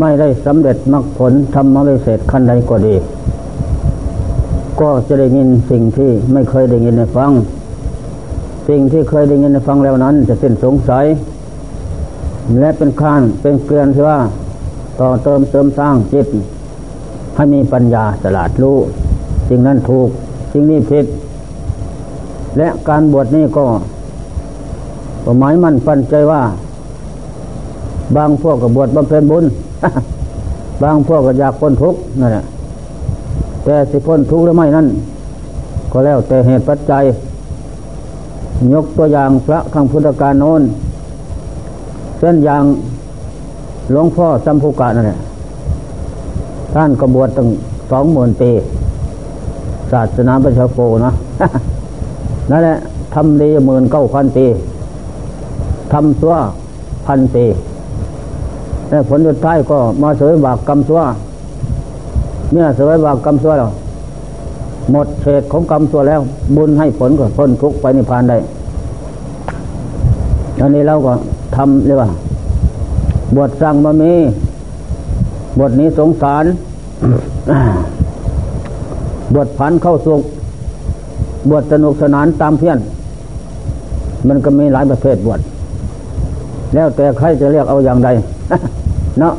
ไม่ได้สำเร็จมรรคผลธรรมวิเศษขั้นใดก็ดี ก็จะได้ยินสิ่งที่ไม่เคยได้ยินในฟัง สิ่งที่เคยได้ยินในฟังแล้วนั้น จะเป็นสงสัย และเป็นข้านเป็นเกลือนที่ว่า ต่อเติมเสริมสร้างจิต ให้มีปัญญาฉลาดรู้สิ่งนั้นถูก สิ่งนี้ผิด และการบวชนี้ก็หมายมั่นปันใจว่า บางพวกก็บวชบำเพ็ญบุญ บางพวกก็อยากพ้นทุกข์นั่นแหละแต่สิพ้นทุกข์หรือไม่นั่นก็แล้วแต่เหตุปัจจัย ยกตัวอย่างพระขังพุทธการโน้นเช่นอย่างหลวงพ่อสัมภูกะนั่นแหละท่านกบวชตั้งสองหมื่นปีศาสนาประชาโกนะนั่นแหละทำดีหมื่นเก้าพันปีทำซัวพันปี แต่ผลสุดท้ายก็มาเสวยบากกรรมซัวเมื่อเสวยบากกรรมซัวแล้วหมดเศษของกรรมซัวแล้ว บุญให้ผลก็พ้นทุกไปนิพพานได้อันนี้เราก็ทำเรียกว่า บวชสร้างมามีบทนี้สงสารบทผันเข้าสุกบวชสนุกสนานตามเพี้ยน มันก็มีหลายประเภทบวช แล้วแต่ใครจะเรียกเอาอย่างใดเนาะ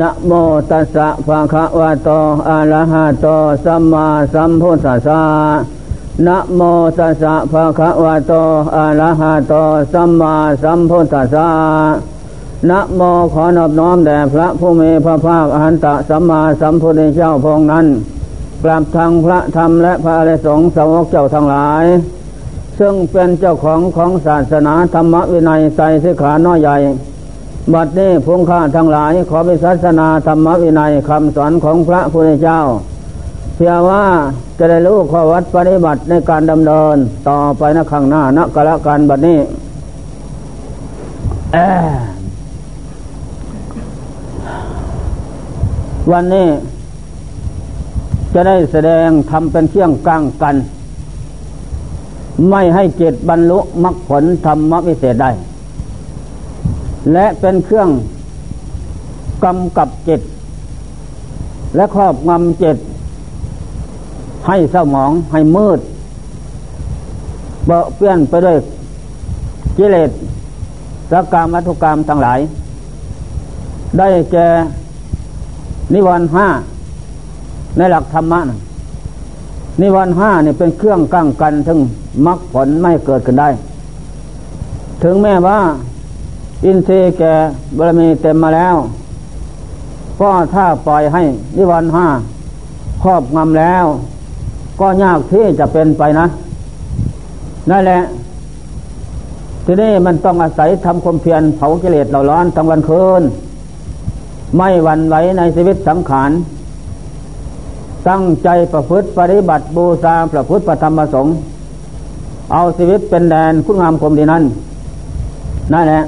นะโมตัสสะภะคะวะโตอะระหะโตสัมมาสัมพุทธัสสะนะโมตัสสะภะคะวะโตอะระหะโตสัมมาสัมพุทธัสสะนะโมขอนอบน้อมแด่พระผู้มีพระภาคอหันตสัมมาสัมพุทธเจ้าพงนั้นกราบทางพระธรรมและพระอริยสงฆ์สาวกเจ้าทั้งหลาย ซึ่งเป็นเจ้าของของศาสนาธรรมวินัยใจสิขาน้อยใหญ่ บัดนี้พงข้าทั้งหลายขอพิศาสนาธรรมวินัยคำสอนของพระพุทธเจ้า เพียงว่าจะได้รู้ข้อวัดปฏิบัติในการดำเนินต่อไปในข้างหน้านักกละการบัดนี้วันนี้จะได้แสดงทำเป็นเที่ยงกลางกัน ไม่ให้จิตบรรลุมรรคผลธรรมวิเศษได้ และเป็นเครื่องกำกับจิต และครอบงำจิต ให้สมองให้มืดเบาเปี้ยนไปด้วยกิเลสสกรรมวัตุกรรมทั้งหลาย ได้แก่นิวรณ์ห้าในหลักธรรมะนะ นิวรณ์ห้านี่เป็นเครื่องกั้งกันถึงมรรคผลไม่เกิดขึ้นได้ ถึงแม้ว่า อินทรีย์แก่บารมีเต็มมาแล้ว ก็ถ้าปล่อยให้นิวรณ์ห้าครอบงำแล้ว ก็ยากที่จะเป็นไปนะ นั่นแหละ ทีนี้มันต้องอาศัยทำความเพียรเผากิเลสเราร้อนทั้งวันคืน ไม่หวั่นไหวในชีวิตสังขาร ตั้งใจประพฤติปฏิบัติบูชาประพฤติปธรรมประสงค์เอาชีวิตเป็นแดนคุณงามความดีนั้นนั่นแหละ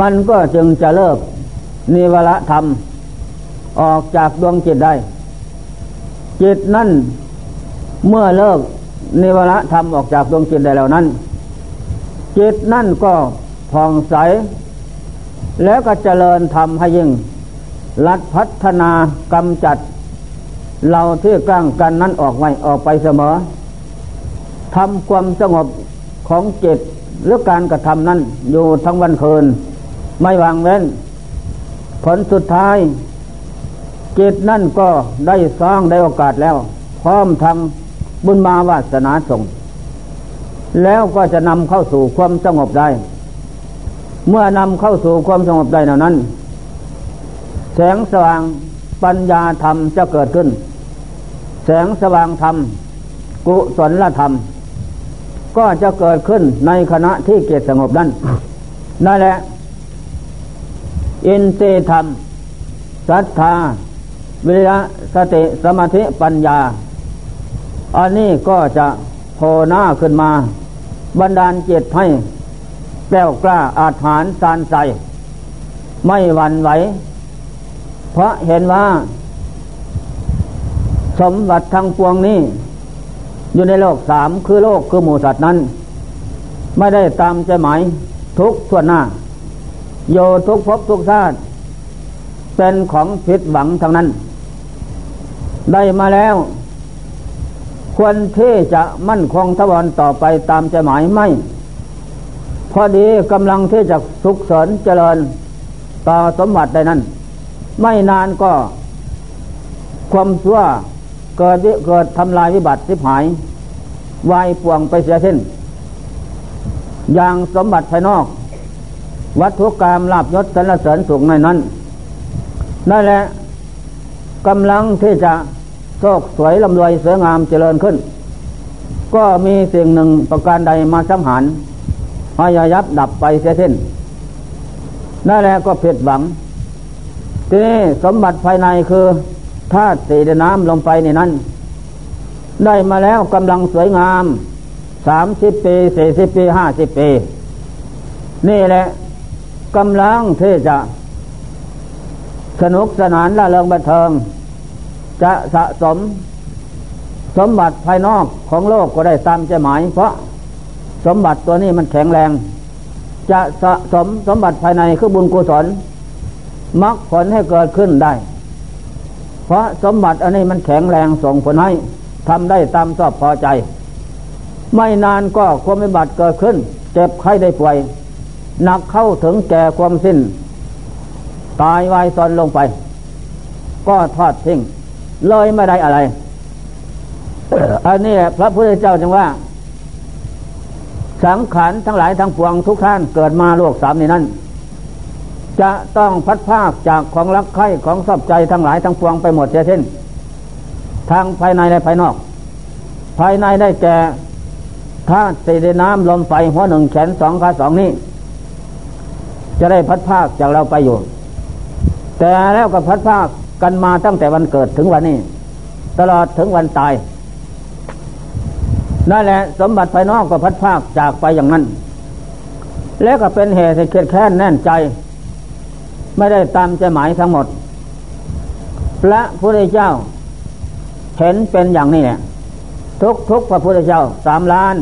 มันก็จึงจะเลิกนิวรธรรม ออกจากดวงจิตได้ จิตนั่นเมื่อเลิกนิวรธรรมออกจากดวงจิตได้แล้วนั้น จิตนั่นก็ผ่องใส แล้วก็เจริญทำให้ยิ่งลัดพัฒนากำจัด เราที่กล้างกันนั้นออกไว้ออกไปเสมอทำความสงบของจิตหรือการกระทำนั้นอยู่ทั้งวันคืน ไม่วางเว้น ผลสุดท้าย จิตนั่นก็ได้สร้างได้โอกาสแล้ว พร้อมทำบุญมาวาสนาส่ง แล้วก็จะนำเข้าสู่ความสงบได้ เมื่อนำเข้าสู่ความสงบได้นั้น แสงสว่างปัญญาธรรมจะเกิดขึ้น แสงสว่างธรรม กุศลธรรม ก็จะเกิดขึ้นในขณะที่เกิดสงบนั้นนั่นแหละ อินทรีธรรมศรัทธา วิริยะสติสมาธิปัญญา อันนี้ก็จะโผล่หน้าขึ้นมา บันดาลเจตให้แก้วกล้าอาถานสานใสไม่หวั่นไหว เพราะเห็นว่า สมบัติทั้งปวงนี้ อยู่ในโลกสามคือโลกคือหมูสัตว์นั้น ไม่ได้ตามใจหมายทุกส่วนหน้า โยทุกภพทุกชาติ เป็นของผิดหวังทั้งนั้น ได้มาแล้ว ควรที่จะมั่นคงทวนต่อไปตามใจหมายไม่พอดีกำลังที่จะสุขเสริญเจริญต่อสมบัติใดนั้น ไม่นานก็ความชั่ว เกิดเกิดทำลายวิบัติสิบหายวายป่วงไปเสียสิ้นอย่างสมบัติภายนอก วัตถุกรรมลาบยศสรรเสริญสุขในนั้นนั่นแหละกำลังที่จะโชคสวยลำรวยสวยงามเจริญขึ้น ก็มีสิ่งหนึ่งประการใดมาสังหารพยายับดับไปเสียสิ้นนั่นแหละก็ผิดหวัง ทีนี้สมบัติภายในคือ ธาตุสีน้ำลงไปในนั้น ได้มาแล้วกำลังสวยงามสามสิบปีสี่สิบปีห้าสิบปี นี่แหละกำลังที่จะ สนุกสนานละเริงบันเทิง จะสะสม สมบัติภายนอกของโลกก็ได้ตามใจหมาย เพราะสมบัติตัวนี้มันแข็งแรง จะสะสมสมบัติภายในคือบุญกุศลมักผลให้เกิดขึ้นได้ เพราะสมบัติอันนี้มันแข็งแรงส่งผลให้ทำได้ตามชอบพอใจ ไม่นานก็ความวิบัติเกิดขึ้น เจ็บไข้ได้ป่วยหนักเข้าถึงแก่ความสิ้น ตายวายซอนลงไป ก็ทอดทิ้งเลยไม่ได้อะไร อันนี้พระพุทธเจ้าจึงว่า สังขารทั้งหลายทั้งปวงทุกท่านเกิดมาโลกสามนี้นั้น จะต้องพัดภาคจากของรักใคร่ของชอบใจทั้งหลายทั้งปวงไปหมดเสียสิ้นทางภายในและภายนอก ภายในได้แก่ธาตุสี่น้ำลมไฟหัวหนึ่งแขนสองขาสองนี้ จะได้พัดภาคจากเราไปอยู่ แต่แล้วก็พัดภาคกันมาตั้งแต่วันเกิดถึงวันนี้ ตลอดถึงวันตายนั่นแหละสมบัติภายนอกก็พัดภาคจากไปอย่างนั้น แล้วก็เป็นเหตุให้เครียดแค้นแน่นใจ ไม่ได้ตามใจหมายทั้งหมด พระพุทธเจ้า เห็นเป็นอย่างนี้เนี่ยทุกทุกพระพุทธเจ้าสามล้าน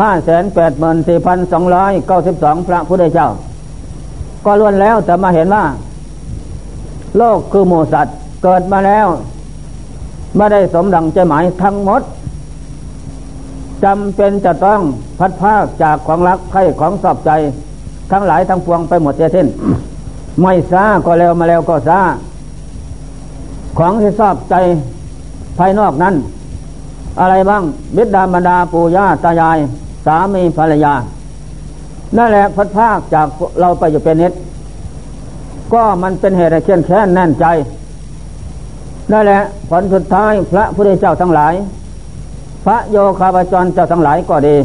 ห้าแสนแปดหมื่นสี่พันสองร้อยเก้าสิบสองพระพุทธเจ้า ก็ล้วนแล้วแต่มาเห็นว่า โลกคือหมูสัตว์เกิดมาแล้วไม่ได้สมดังใจหมายทั้งหมดจำเป็นจะต้องพัดภาคจากของรักใครของสอบใจ ทั้งหลายทั้งปวงไปหมดเสียสิ้น ไม่ซาก็แล้วมาแล้วก็ซาของที่ชอบใจภายนอกนั้น อะไรบ้างบิดาบรรดาปู่ย่าตายาย สามีภรรยา นั่นแหละพัดภาคจากเราไปอยู่เป็นนิดก็มันเป็นเหตุให้เช่นแค้นแน่นใจ นั่นแหละผลสุดท้ายพระพุทธเจ้าทั้งหลาย พระโยคาบจรเจ้าทั้งหลายก็ดี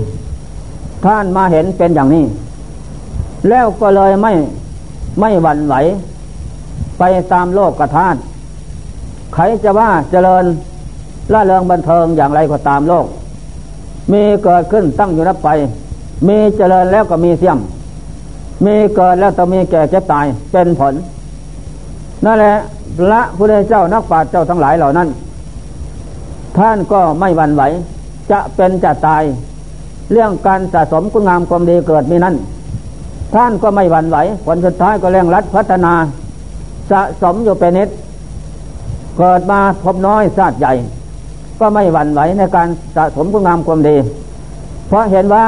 ท่านมาเห็นเป็นอย่างนี้ แล้วก็เลยไม่ ไม่หวั่นไหว ไปตามโลกกระทานใครจะว่าเจริญล่าเริงบันเทิงอย่างไรก็ตามโลก มีเกิดขึ้นตั้งอยู่นับไป มีเจริญแล้วก็มีเสี่ยม มีเกิดแล้วต้องมีแก่จ็บตายเป็นผล นั่นแหละพระพุทธเจ้านักปราชญ์เจ้าทั้งหลายเหล่านั้น ท่านก็ไม่หวั่นไหว จะเป็นจะตาย เรื่องการสะสมคุณงามความดีเกิดมีนั้น ท่านก็ไม่หวั่นไหว ผลสุดท้ายก็เร่งรัดพัฒนา สะสมอยู่เป็นนิด เกิดมาพบน้อยชาติใหญ่ ก็ไม่หวั่นไหวในการสะสมคุณงามความดี เพราะเห็นว่า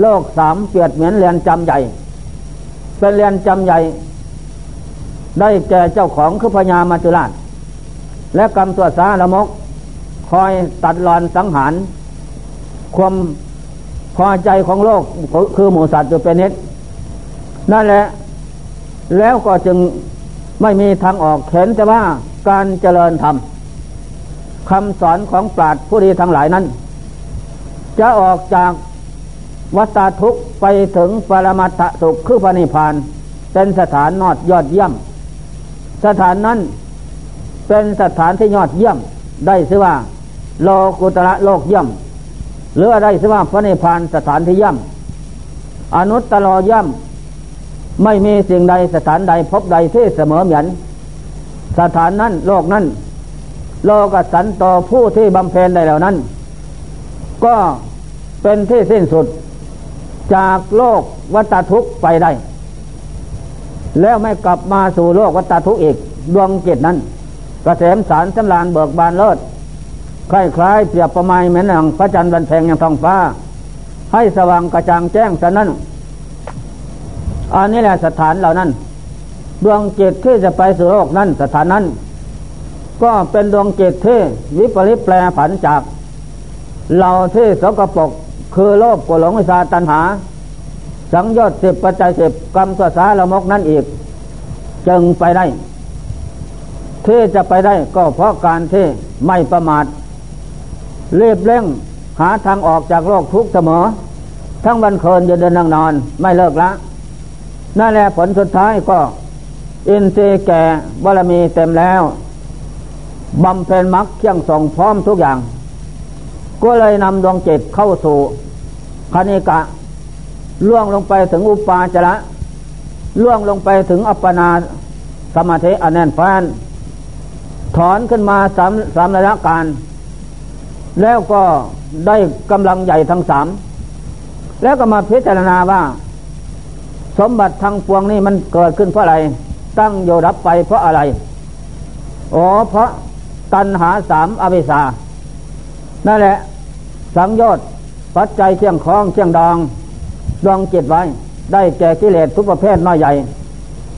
โลกสามเปียดเหมือนเรียนจำใหญ่ เป็นเรียนจำใหญ่ ได้แก่เจ้าของคือพญามาจุราช และกรรมตัวสาละมก คอยตัดรอนสังหาร ความพอใจของโลกคือหมูสัตว์อยู่เป็นนิด นั่นแหละ แล้วก็จึงไม่มีทางออกเห็นแต่ว่าการเจริญธรรมคำสอนของปราชญ์ผู้ดีทั้งหลายนั้น จะออกจากวัตทุกไปถึงปรมัตถสุขคือพระนิพพาน เป็นสถานนอดยอดเยี่ยม สถานนั้นเป็นสถานที่ยอดเยี่ยม ได้ชื่อว่า โลกุตระโลกเยี่ยม หรืออะไรชื่อว่าพระนิพพานสถานที่เยี่ยม อนุตตรเยี่ยม ไม่มีสิ่งใดสถานใดพบใดที่เสมอเหมือน สถานนั้นโลกนั้น โลกสันต่อผู้ที่บำเพ็ญได้เหล่านั้น ก็เป็นที่สิ้นสุด จากโลกวัฏทุกไปได้ แล้วไม่กลับมาสู่โลกวัฏทุกอีก ดวงจิตนั้นกระเสมสารสำลานเบิกบานเลิศคล้ายๆเปรียบประมาณเหมือนอย่างพระจันทร์วันแพงอย่างท้องฟ้า ให้สว่างกระจ่างแจ้งฉะนั้น อันนี้แหละสถานเหล่านั้น ดวงจิตที่จะไปสู่โลกนั้นสถานนั้น ก็เป็นดวงจิตที่วิปริตแปลผันจากเราที่สกปรกคือโลภกหลงวิชาตัณหา สังยชน์สิบปัจจัยสิบกรรมตัวสาละมกนั่นอีก จึงไปได้ที่จะไปได้ก็เพราะการที่ไม่ประมาทเรียบเร่งหาทางออกจากโลกทุกเสมอ ทั้งวันคืนยืนเดินนั่งนอนไม่เลิกละ นั่นแหละผลสุดท้ายก็ อินทรีย์แก่บารมีเต็มแล้วบำเพ็ญมรรคเที่ยงส่งพร้อมทุกอย่าง ก็เลยนำดวงจิตเข้าสู่คณิกะ ล่วงลงไปถึงอุปาจระล่วงลงไปถึงอัปปนาสมาธิอแน่นแฟนถอนขึ้นมาสามสามระยะการ แล้วก็ได้กำลังใหญ่ทั้งสาม แล้วก็มาพิจารณาว่า สมบัติทางปวงนี่มันเกิดขึ้นเพราะอะไร ตั้งโยรับไปเพราะอะไรอ๋อเพราะตัณหาสามอวิสานั่นแหละ สังโยชน์ปัจจัยเชียงคล้องเชียงดองดวงจิตไว้ ได้แก่กิเลสทุกประเภทน้อยใหญ่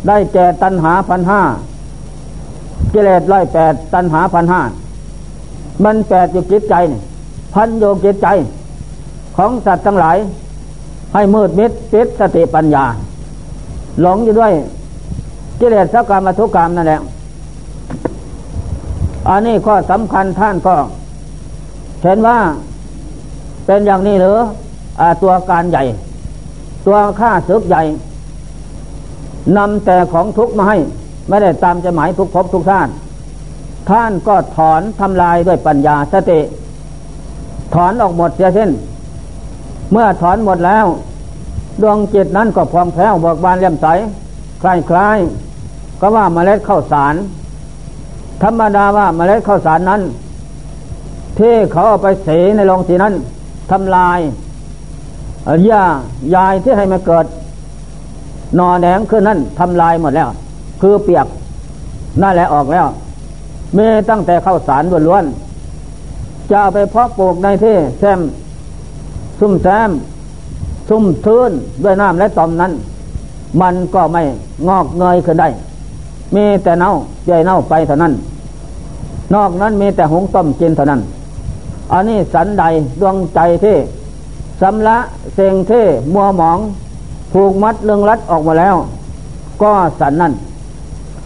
ได้แก่ตัณหาพันห้ากิเลสร้อยแปดตัณหาพันห้ามันแปดอยู่จิตใจ พันโยจิตใจ ของสัตว์ทั้งหลาย ให้มืดมิดปิดสติปัญญา หลงอยู่ด้วยกิเลสสักกรรมทุกกรรมนั่นแหละอันนี้ข้อสำคัญท่านก็เห็นว่าเป็นอย่างนี้หรืออตัวการใหญ่ ตัวข้าศึกใหญ่นำแต่ของทุกมาให้ ไม่ได้ตามจะหมายทุกภพทุกชาติท่านก็ถอนทำลายด้วยปัญญาสติ ถอนออกหมดเสียเช่น เมื่อถอนหมดแล้ว ดวงจิตนั้นก็พองแผ้วเบิกบานเลี่ยมใส คล้ายๆ ก็ว่าเมล็ดข้าวสาร ธรรมดาว่าเมล็ดข้าวสารนั้น ที่เขาเอาไปเสในโรงสีนั้นทำลายหญ้ายายที่ให้มาเกิดนอแดงขึ้นนั้นทำลายหมดแล้ว คือเปียกนั่นแหละออกแล้วเมีตั้งแต่ข้าวสารล้วนๆจะเอาไปเพาะปลูกในที่แซมซุ่มแซม ซุ่มทืนด้วยน้ำและตอมนั้น มันก็ไม่งอกเงยขึ้นได้ มีแต่เน่าใหญ่เน่าไปเท่านั้น นอกนั้นมีแต่หงต้มกินเท่านั้น อันนี้สันใดดวงใจที่สำละเสงเท่มัวหมองผูกมัดเรื่องรัดออกมาแล้ว ก็สันนั่น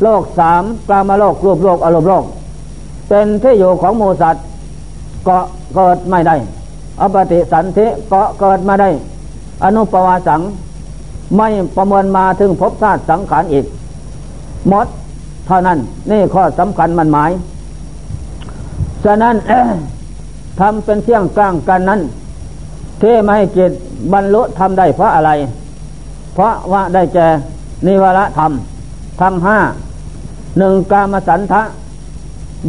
โลกสามกลามาโลกรูปโลกอารมณ์โลก เป็นที่อยู่ของมูสัตว์ก็เกิดไม่ได้อปฏิสันธิก็เกิดมาได้ อนุปวาสัง ไม่ประเมวลมาถึงภพชาติสังขารอีกหมดเท่านั้นนี่ข้อสำคัญมันหมาย ฉะนั้นทำเป็นเที่ยงกลางกันนั้นเท่ไม่ให้จิตบรรลุทำได้เพราะอะไร เพราะว่าได้แก่นิวรธรรมทั้งห้าหนึ่งกามสันทะ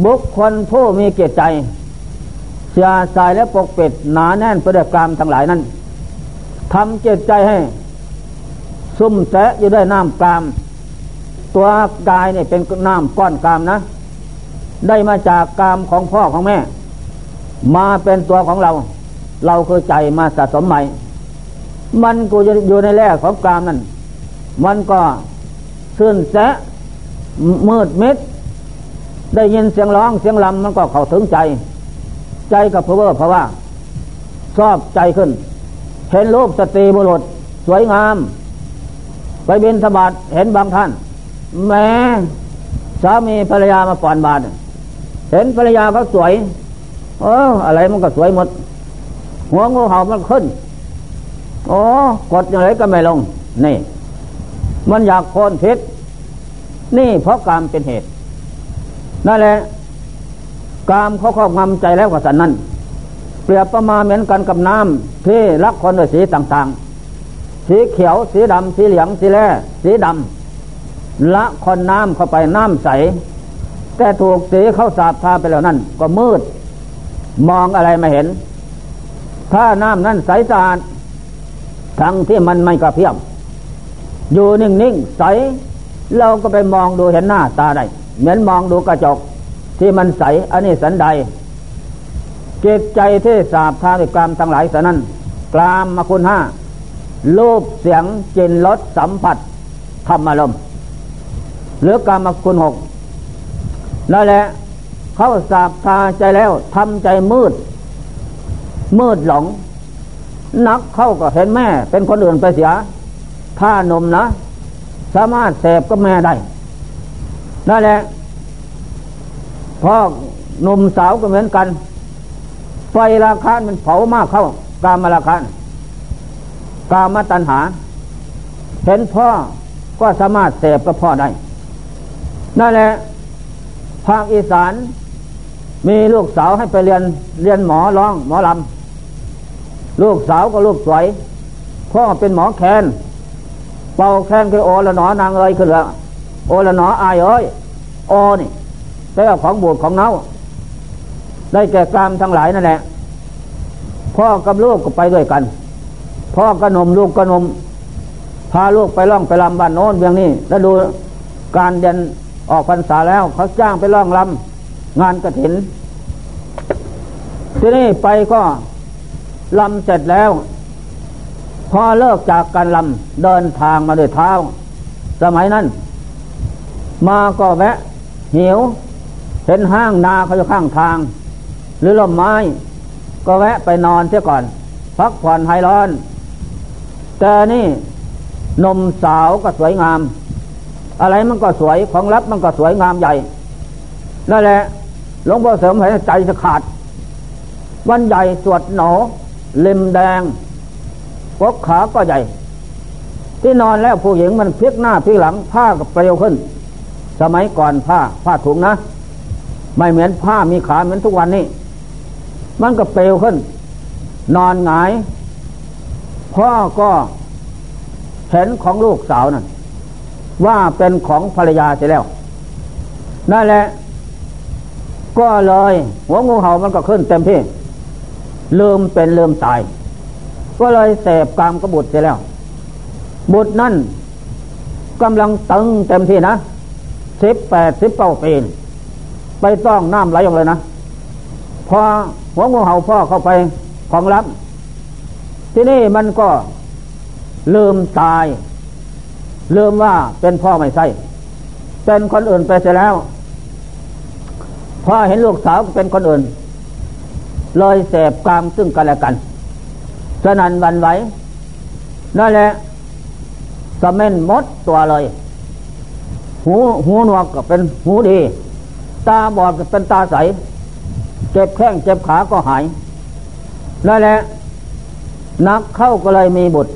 บุคคลผู้มีเกียรติใจเสียสายและปกปิดหนาแน่นประเดกรรมทั้งหลายนั้น ทำเกียรติใจให้ ซุ่มแสะอยู่ด้วยน้ำกาม ตัวกายเนี่ยเป็นน้ำก้อนกามนะ ได้มาจากกามของพ่อของแม่ มาเป็นตัวของเรา เราคือใจมาสะสมใหม่ มันกูจะอยู่ในแร่ของกามนั่นมันก็ซื่นแสะมืดมิดได้ยินเสียงร้องเสียงลำมันก็เข้าถึงใจ ใจกับเพอเวอร์เพราะว่าชอบใจขึ้น เห็นรูปสตรีบุรุษ สวยงาม ไปบินธบาตเห็นบางท่าน แม้สามีภรรยามาป่อนบาทเห็นภรรยาเขาสวย เอออะไรมันก็สวยหมด หัวงูเห่ามันขึ้นโอ้กดอย่างไรก็ไม่ลง นี่ มันอยากโคนพิษนี่เพราะกามเป็นเหตุ นั่นแหละกามเขาครอบงำใจแล้วกับสันนั้น เปรียบประมาณเหมือนกันกับน้ำที่รักคนด้วยสีต่างๆ สีเขียว สีดำสีเหลืองสีแร่สีดำละคนน้ำเข้าไปน้ำใส แต่ถูกสีเข้าสาบทาไปแล้วนั่น ก็มืด มองอะไรไม่เห็น ถ้าน้ำนั้นใสสะอาดทั้งที่มันไม่กระเพียบอยู่นิ่งๆใส เราก็ไปมองดูเห็นหน้าตาได้ เหมือนมองดูกระจกที่มันใสอันนี้สันใด จิตใจที่สาบทาด้วยกรรมทั้งหลายสนั้นกรามมาคุณห้ารูปเสียงจินรสสัมผัสธรรมอารมณ์หรือกรรมคุณหกนั่นแหละ เขาสาบทาใจแล้วทำใจมืด มืดหลง นักเข้าก็เห็นแม่ เป็นคนอื่นไปเสีย ถ้านมนะ สามารถเสพก็แม่ได้ นั่นแหละพ่อหนุ่มสาวก็เหมือนกัน ไฟราคามันเผามากเข้ากามราคากามตัณหา เห็นพ่อก็สามารถเสพกับพ่อได้ นั่นแหละภาคอีสานมีลูกสาวให้ไปเรียนเรียนหมอร้องหมอลำลูกสาวก็ลูกสวยพ่อเป็นหมอแคนเป่าแคนคือโอละหนอนางเอ้ยคือเหลือโอละหนออายเอ้ยโอนี่แปลว่าของบูดของเน่า ได้แก่กรรมทั้งหลายนั่นแหละ พ่อกับลูกก็ไปด้วยกัน พ่อก็นมลูกก็นม พาลูกไปล่องไปลำบ้านโน้นเบียงนี้ แล้วดูการเดินออกพรรษาแล้วเขาจ้างไปล่องลำงานกระถิน ที่นี่ไปก็ลำเสร็จแล้ว พอเลิกจากการลำเดินทางมาด้วยเท้า สมัยนั้น มาก็แวะหิวเห็นห้างนาเขาอยู่ข้างทาง หรือลมไม้ ก็แวะไปนอนเสียก่อน พักผ่อนหายร้อน แต่นี่นมสาวก็สวยงาม อะไรมันก็สวยของรับมันก็สวยงามใหญ่ นั่นแหละหลวงพ่อเสริมให้ใจสะขาด วันใหญ่สวดหนอเลิมแดงปกขาก็ใหญ่ ที่นอนแล้วผู้หญิงมันพลิกหน้าพลิกหลังผ้าก็เปลวขึ้น สมัยก่อนผ้าผ้าถุงนะ ไม่เหมือนผ้ามีขาเหมือนทุกวันนี้ มันก็เปลวขึ้น นอนหงาย พ่อก็เห็นของลูกสาวนั่นว่าเป็นของภรรยาเสียแล้ว นั่นแหละ ก็เลยหัวงูเห่ามันก็ขึ้นเต็มที่ลืมเป็นลืมตาย ก็เลยเสพกามกบุตรเสียแล้ว บุตรนั่นกำลังตึงเต็มที่นะสิบแปดสิบเก้าปีไปต้องน้ำไหลออกเลยนะพอ หัวงูเห่าพ่อเข้าไปของรับ ที่นี่มันก็ลืมตาย ลืมว่าเป็นพ่อไม่ใช่เป็นคนอื่นไปเสียแล้วพ่อเห็นลูกสาวเป็นคนอื่นเลยเสพกามซึ่งกันและกันสนันวันไหวนั่นแหละสเม่นมดตัวเลย หูหูหนวกก็เป็นหูดี ตาบอดก็เป็นตาใส เจ็บแข้งเจ็บขาก็หายนั่นแหละ นักเข้าก็เลยมีบุตร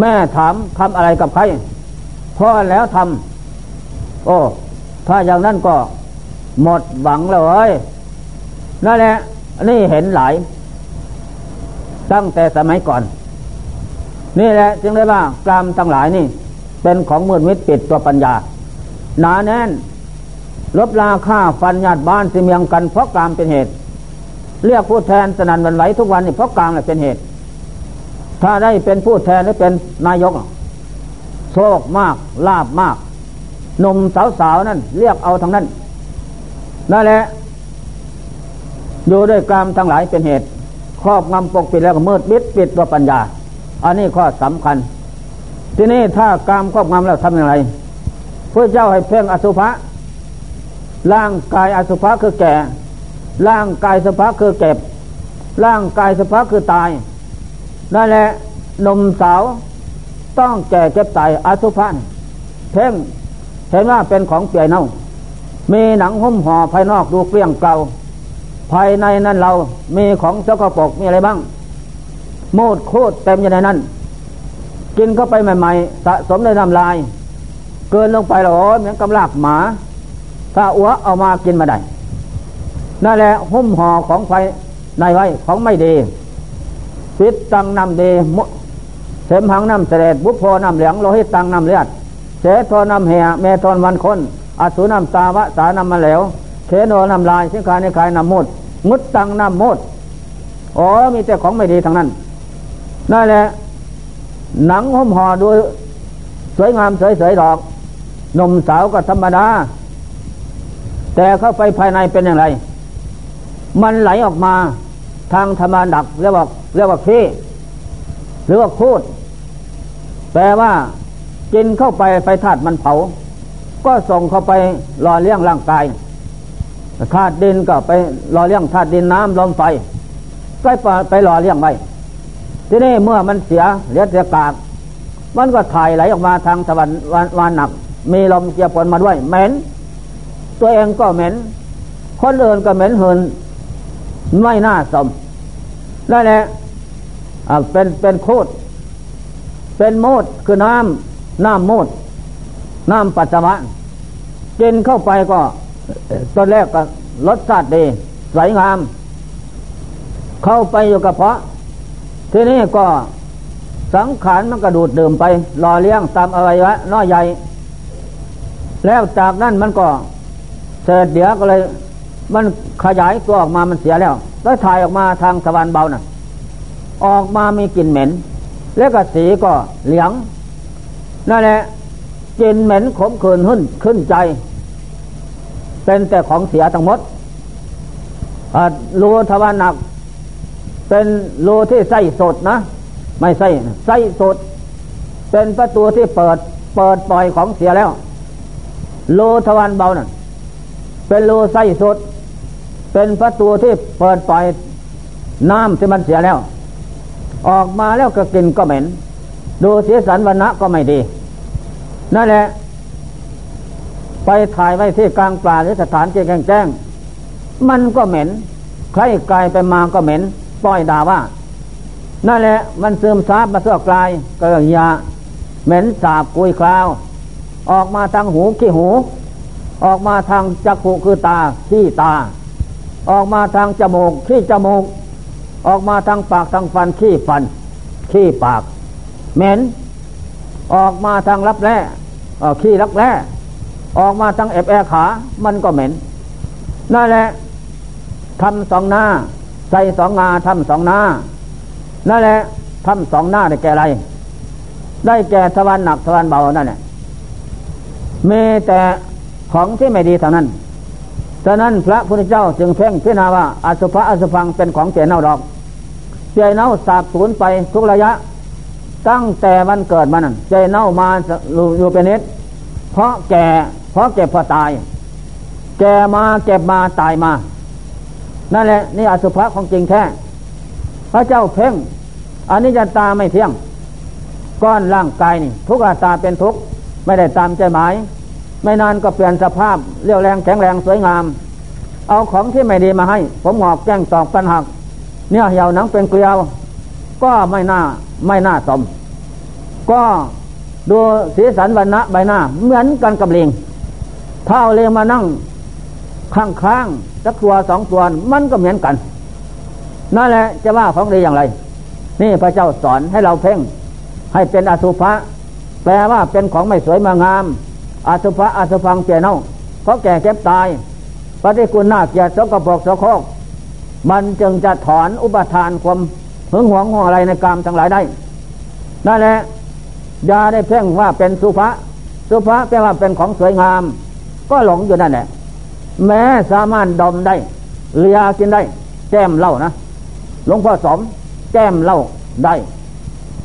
แม่ถามทำอะไรกับใครพ่อแล้วทำโอ้ ถ้าอย่างนั้นก็หมดหวังแล้วเอ้ยนั่นแหละ นี่เห็นหลาย ตั้งแต่สมัยก่อน นี่แหละ จึงได้ว่ากรรมทั้งหลายนี่ เป็นของมืดมิดปิดตัวปัญญา หนาแน่น ลบลาค่าฟันญาติบ้านสิเมียงกันเพราะกรรมเป็นเหตุ เรียกผู้แทนสนันวันไหวทุกวันนี่เพราะกรรมเป็นเหตุ ถ้าได้เป็นผู้แทนหรือเป็นนายกโชคมากลาบมากหนุ่มสาวๆนั่นเรียกเอาทางนั้นนั่นแหละอยู่ด้วยกรรมทั้งหลายเป็นเหตุ ครอบงำปกปิดแล้วก็มืดมิดปิดตัวปัญญา อันนี้ข้อสำคัญ ทีนี้ถ้ากรรมครอบงำแล้วทำอย่างไรพระเจ้าให้เพ่งอสุภะ ร่างกายอสุภะคือแก่ ร่างกายสุภะคือเก็บ ร่างกายสุภะคือตายนั่นแหละนมสาวต้องแก่เจ็บตายอสุภะเพ่งเห็นว่าเป็นของเปียเน่า มีหนังหุ้มห่อภายนอกดูเกลี้ยงเกลาภายในนั้นเรามีของสกปรกมีอะไรบ้าง โมดโคตรเต็มอยู่ในนั้น กินเข้าไปใหม่ ๆ สะสมในน้ำลาย เกินลงไปแล้วโอ้เหมือนกำลากหมา ถ้าอ้วเอามากินมาได้นั่นแหละหุ้มห่อของไฟในไว้ของไม่ดีปิดตังนำเดมเสมหังนำเสด็จบุพโพนำเหลียงโลหิตตังนำเลือดเสโทนำเหียเมทอนวันคนอสุนำตาวะสานำมาเหลวเขโนนำลายสิงคายในคายนำมดมุดตังนำมดอ๋อมีแต่ของไม่ดีทั้งนั้นนั่นแหละหนังห่มห่อดูสวยงามสวยๆดอกนมสาวก็ธรรมดา แต่เข้าไปภายในเป็นอย่างไร มันไหลออกมาทางธรรมดักเรียกว่าเรียกว่าขี้หรือว่าคูด แปลว่ากินเข้าไปไฟธาตุมันเผา ก็ส่งเข้าไปหล่อเลี้ยงร่างกายธาตุดินก็ไปหล่อเลี้ยงธาตุดินน้ำลมไฟก็ไปหล่อเลี้ยงไว้ทีนี้เมื่อมันเสียเหลือเสียกาก มันก็ถ่ายไหลออกมาทางตะวันวานหนัก มีลมเกียวผลมาด้วยเหม็น ตัวเองก็เหม็น คนอื่นก็เหม็นเหินไม่น่าสมนั่นแหละเป็นเป็นโคตรเป็นโมดคือน้ำน้ำโมด น้ำปัสสาวะกินเข้าไปก็ตอนแรกก็รสชาติดีสวยงาม เข้าไปอยู่กับเพาะ ทีนี้ก็สังขารมันกระดูดดื่มไปหล่อเลี้ยงตามอวัยวะน้อยใหญ่ แล้วจากนั้นมันก็ เสร็จเดี๋ยวก็เลย มันขยายตัวออกมามันเสียแล้วแล้วถ่ายออกมาทางสวรรค์เบานะ่ะ ออกมามีกลิ่นเหม็น แล้วก็สีก็เหลืองนั่นแหละกลิ่นเหม็นขมขื่นขึ้นขึ้นใจ เป็นแต่ของเสียทั้งหมดรูทวารหนัก เป็นรูที่ใส่สดนะ ไม่ใส่ใส่สด เป็นประตูที่เปิดเปิดปล่อยของเสียแล้วรูทวารเบานั่น เป็นรูใส่สดเป็นประตูที่เปิดปล่อยน้ำที่มันเสียแล้ว ออกมาแล้วก็กินก็เหม็น ดูเสียสันวันณะก็ไม่ดี นั่นแหละ ไปถ่ายไว้ที่กลางป่าหรือสถานที่แจ้งแจ้งมันก็เหม็น ใครกลายไปมาก็เหม็นปล่อยด่าว่า นั่นแหละมันซึมซาบมาเสื่อกลายก็ยาเหม็นสาบกุยคราว ออกมาทางหูขี้หู ออกมาทางจักขุคือตาขี้ตา ออกมาทางจมูกขี้จมูก ออกมาทางปากทางฟันขี้ฟันขี้ปาก เหม็น ออกมาทางรับแร่ขี้รักแร่ออกมาทางเอฟแอขา มันก็เหม็นนั่นแหละทำสองหน้า ใส่สองงาทำสองหน้า นั่นแหละทำสองหน้าได้แก่อะไร ได้แก่ทวารหนักทวารเบานั่นแหละมีแต่ ของที่ไม่ดีเท่านั้น ฉะนั้นพระพุทธเจ้าจึงเพ่งพิจารณาว่าอสุภะอสุพังเป็นของเจเน่าดอกเจเน่าสาบสูญไปทุกระยะ ตั้งแต่วันเกิดมานั่นเจเน่ามาอยู่เป็นนิดเพราะแก่เพราะเก็บพอตาย แก่มาเก็บมาตายมา นั่นแหละนี่อสุภะของจริงแท้พระเจ้าเพ่งอันนี้จะตาไม่เที่ยง ก้อนร่างกายนี่ ทุกอาตาเป็นทุกไม่ได้ตามใจหมาย ไม่นานก็เปลี่ยนสภาพเรียวแรงแข็งแรงสวยงาม เอาของที่ไม่ดีมาให้ ผมหงอกแจ้งตอกกันหัก เนี่ยเหี่ยวหนังเป็นเกลียว ก็ไม่น่าไม่น่าสม ก็ดูสีสันวันณะใบหน้า เหมือนกันกับลิงถ้าเอาเลงมานั่งข้างข้างสักตัวสองตัวมันก็เหมือนกันนั่นแหละจะว่าของดีอย่างไร นี่พระเจ้าสอนให้เราเพ่ง ให้เป็นอสุภะแปลว่าเป็นของไม่สวยมางาม อาสุภะอาสุพังเปลี่ยนเอาเพราะแก่เก็บตายปฏิกุลน้าเกียรติสกปรกสกโคกมันจึงจะถอนอุปทานความหึงหวงห่วงอะไรในกรรมทั้งหลายได้นั่นแหละยาได้เพ่งว่าเป็นสุภะสุภะแปลว่าเป็นของสวยงาม ก็หลงอยู่นั่นแหละแม้สามารถดมได้เลียกินได้ แก้มเล่านะหลวงพ่อสมแก้มเล่าได้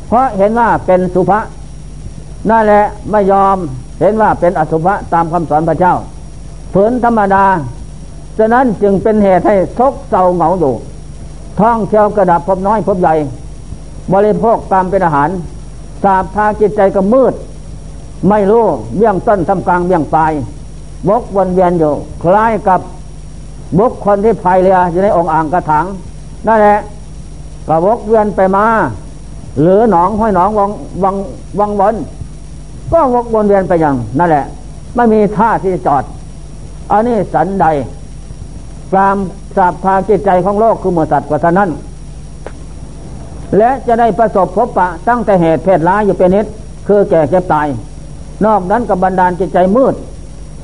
เพราะเห็นว่าเป็นสุภะนั่นแหละไม่ยอม เห็นว่าเป็นอสุภะตามคำสอนพระเจ้าฝืนธรรมดา ฉะนั้นจึงเป็นเหตุให้ทกเศร้าเหงาอยู่ท้องเที่ยวกระดับพบน้อยพบใหญ่ บริโภคตามเป็นอาหาร สาบพาจิตใจก็มืด ไม่รู้เบี้ยงต้นทำกลางเบี้ยงปลายบกวนเวียนอยู่ คล้ายกับบุคคลที่พายเรืออยู่ในองค์อ่างกระถางนั่นแหละก็วกเวียนไปมา หรือหนองห้อยหนองวังวังวังวน ก็วกวนเวียนไปอย่างนั่นแหละ ไม่มีท่าที่จะจอด อันนี้สันใดกามสาบพาจิตใจของโลกคือหมสัตว์กว่าท่านั้น และจะได้ประสบพบปะตั้งแต่เหตุเพศร้ายอยู่เป็นนิด คือแก่เก็บตาย นอกนั้นกับบันดาลจิตใจมืด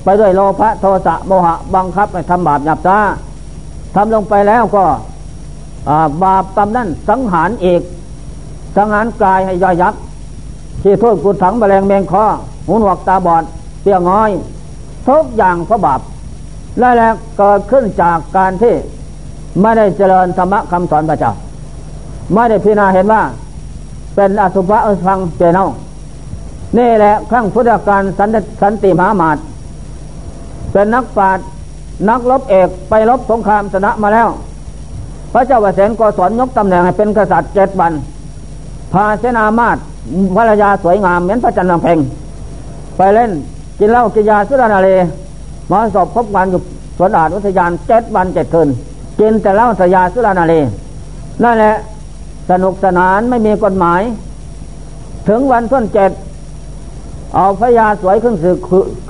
ไปด้วยโลภะโทสะโมหะบังคับให้ทำบาปหยาบจ้าทำลงไปแล้วก็บาปตำนั้นสังหารเอกสังหารกายให้ย่อยยับ ที่โทษกุดถังแมลงแมงคอหูหนวกตาบอดเปียง้อยทุกอย่างเพราะบาปและแหล้วเกิดขึ้นจากการที่ไม่ได้เจริญธรรมะคำสอนพระเจ้า ไม่ได้พิจารณาเห็นว่า เป็นอสุภะอสุพังเจเนานี่แหละครั้งพุทธกาลสันติมหามาตเป็นนักปราชญ์นักลบเอกไปลบสงครามชนะมาแล้ว พระเจ้าประเสนก็สอนยกตำแหน่งให้เป็นกษัตริย์เจ็ดวันพาเสนามาต ภรรยาสวยงามเหมือนพระจันทร์เพ่งไปเล่นกินเหล้ากินยาสุรานาเลมาสอบพบกันอยู่สวนอาดอุทยานเจ็ดวันเจ็ดคืนกินแต่เหล้าสยาสุรานาเลนั่นแหละสนุกสนานไม่มีกฎหมาย ถึงวันต้นเจ็ดเอาพระยาสวยขึ้นสึก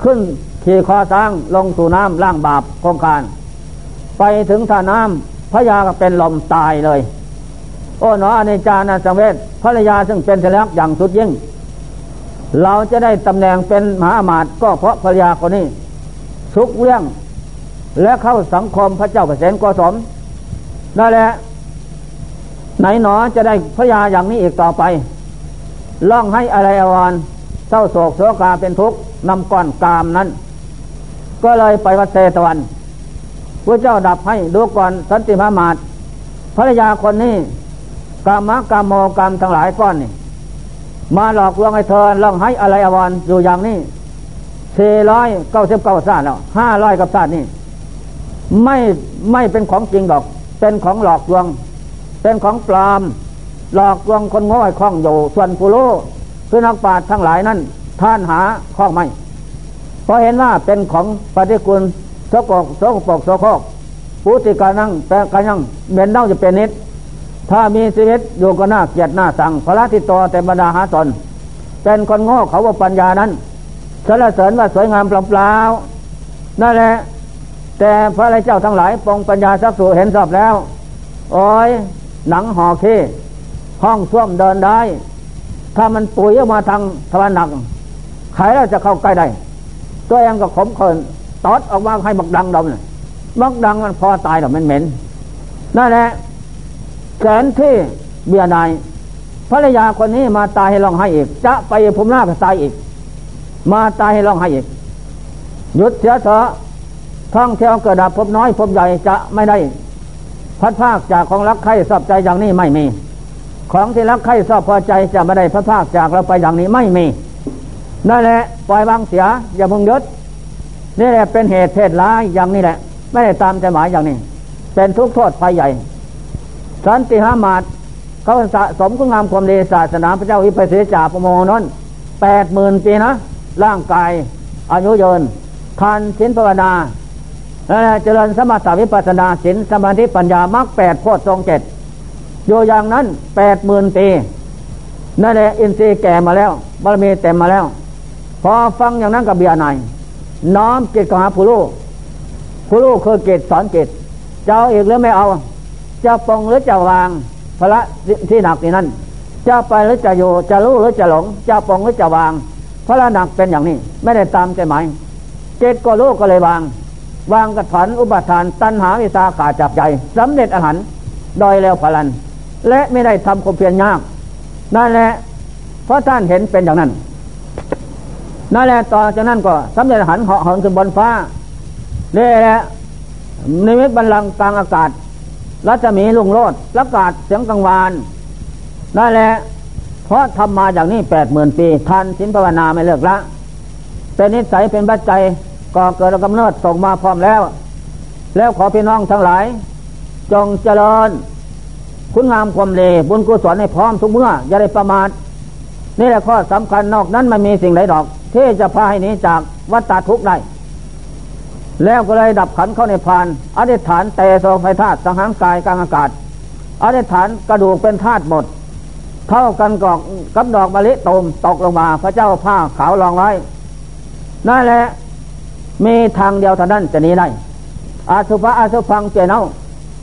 ขึ้นขี่คอสร้างลงสู่น้ำล่างบาปโครงการ ไปถึงท่าน้ำพระยาก็เป็นลมตายเลย โอ้หนออเนจานาสังเวชภรรยาซึ่งเป็นเสลักอย่างสุดยิ่ง เราจะได้ตำแหน่งเป็นมหาอมาตย์ก็เพราะภรรยาคนนี้สุกเรื่องและเข้าสังคมพระเจ้าประเสนกสมนั่นแหละไหนหนอจะได้พระยาอย่างนี้อีกต่อไปล่องให้อะไรอวรเศร้าโศกโศกาเป็นทุกข์นำก้อนกามนั้น ก็เลยไปวัดเซตวันพระเจ้าดับให้ดูก่อนสันติมามาตภรรยาคนนี้ กามะกามโมกามทั้งหลายก้อนนี่มาหลอกลวงให้เธอลองให้อะไรอวรอยู่อย่างนี้สี่ร้อยเก้าสิบเก้าศาสตร์แล้วห้าร้อยกับศาสตร์นี่ไม่ไม่เป็นของจริงดอก เป็นของหลอกลวง เป็นของปลอม หลอกลวงคนง้อยคล้องอยู่ ส่วนผู้รู้คือนักปราชญ์ทั้งหลายนั้นท่านหาข้องไม่เพราะเห็นว่าเป็นของปฏิกูลโสกกโสกปกโสโคกปุติกานั่งแปลกายังเหม็นเน่าจะเป็นนิด ถ้ามีชีวิตอยู่ก็น่าเกียดหน้าสั่งพระทิตโตแต่บรรดาหาตนเป็นคนโง่เขาว่าปัญญานั้นสรรเสริญว่าสวยงามเปล่าๆนั่นแหละแต่พระรเจ้าทั้งหลายปองปัญญาสักสูเห็นสอบแล้ว โอ้ยหนังห่อเคห้องส้วมเดินได้ ถ้ามันปุ๋ยออกมาทางทวารหนักใครเราจะเข้าใกล้ได้ ตัวเองก็ขมเขินตอดออกมาให้บักดังดมเลยบักดังมันพอตายหรอกมันเหม็นนั่นแหละ แสนที่เบียนายภรรยาคนนี้มาตายให้ร้องไห้อีก จะไปภูมิหน้าก็ตายอีก มาตายให้ร้องไห้อีกหยุดเสียเถอะท่องเที่ยวเกิดดับพบน้อยพบใหญ่จะไม่ได้ พัดภาคจากของรักใครสอบใจอย่างนี้ไม่มี ของที่รักใครสอบพอใจจะไม่ได้พัดภาคจากเราไปอย่างนี้ไม่มีนั่นแหละปล่อยวางเสียอย่าพึงยศนี่แหละเป็นเหตุเพศร้ายอย่างนี้แหละ ไม่ได้ตามใจหมายอย่างนี้ เป็นทุกข์โทษภัยใหญ่ สันติหามาตเขาสะสมคุณงามความดีศาสนาพระเจ้าอิปัสสิจาประโมนนแปดหมื่นปีนะ ร่างกายอายุยืนทานสินภาวนาเจริญสมาธิวิปัสนาสินสมาธิปัญญามรรคแปดโพชฌงเจ็ดอยู่อย่างนั้นแปดหมื่นปีนั่นแหละอินทรีย์แก่มาแล้วบารมีเต็มมาแล้ว พอฟังอย่างนั้นกับเบียนายน้อมจิตกหาผู้รู้ผู้รู้คือเกตสอนเกตจะเอาอีกหรือไม่เอา จะปองหรือจะวางพระที่หนักนี่นั่นจะไปหรือจะอยู่จะรู้หรือจะหลงจะปองหรือจะวางพระหนักเป็นอย่างนี้ ไม่ได้ตามใจหมายเจตก็รู้ก็เลยวาง วางกระถอนอุปทานตัณหาวิสาขาจับใจสำเร็จอาหารดอยแล้วพลัน และไม่ได้ทำความเพียรยากนั่นแหละเพราะท่านเห็นเป็นอย่างนั้นนั่นแหละต่อจากนั้นก็สำเร็จอหันเหาะเหินขึ้นบนฟ้านี่แหละนิมิตบัลลังก์กลางอากาศ รัศมีลุงโลดประกาศเสียงกังวานนั่นแหละเพราะทำมาอย่างนี้แปดหมื่นปีท่านสินภาวนาไม่เลิกละ เป็นนิสัยเป็นปัจจัยก่อเกิดกำเนิดส่งมาพร้อมแล้ว แล้วขอพี่น้องทั้งหลาย จงเจริญ คุณงามความเลบุญกุศลให้พร้อมทุกเมื่อ อย่าได้ประมาทนี่แหละข้อสำคัญนอกนั้นมันมีสิ่งใดดอก ที่จะพาให้นี้จากวัฏฏทุกข์ได้ แล้วก็เลยดับขันเข้าในพานอธิษฐานเตโสไฟธาตุสังหารกายกลางอากาศอธิษฐานกระดูกเป็นธาตุหมด เท่ากันกอกกับดอกมะลิตมตกลงมา พระเจ้าผ้าขาวรองไว้นั่นแหละมีทางเดียวเท่านั้นจะนี้ได้อาสุภะอาสุพังเจเนา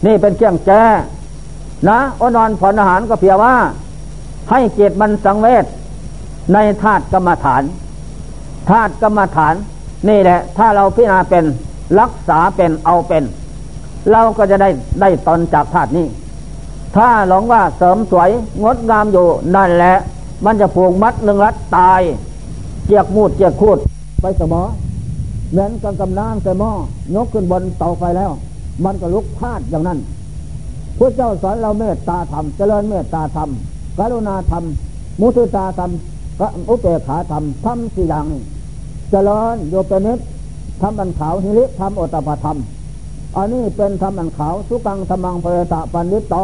นี่เป็นเครื่องแก้นะอนอนผ่อนอาหารก็เพียงว่า ให้เจตมันสังเวชในธาตุกรรมฐานธาตุกรรมฐาน นี่แหละ ถ้าเราพิจารณาเป็น รักษาเป็นเอาเป็น เราก็จะได้ได้ตนจากธาตุนี้ ถ้าหลงว่าเสริมสวยงดงามอยู่นั่นแหละ มันจะผูกมัดหนึ่งรัดตาย เจียกมูดเจียกคูดไปสมอเหมือนกับกำน้ำใส่หม้อยกขึ้นบนเตาไฟแล้ว มันก็ลุกพลาดอย่างนั้นพระเจ้าสอนเราเมตตาธรรมเจริญเมตตาธรรมกรุณาธรรมมุทิตาธรรมอุเบกขาธรรมทำสี่อย่างนี้เจริญโยเปนิส ทำอันขาวหิริทำโอตปธรรม อันนี้เป็นธรรมอันขาวสุกังธรรมังเพรตะปันนิตโต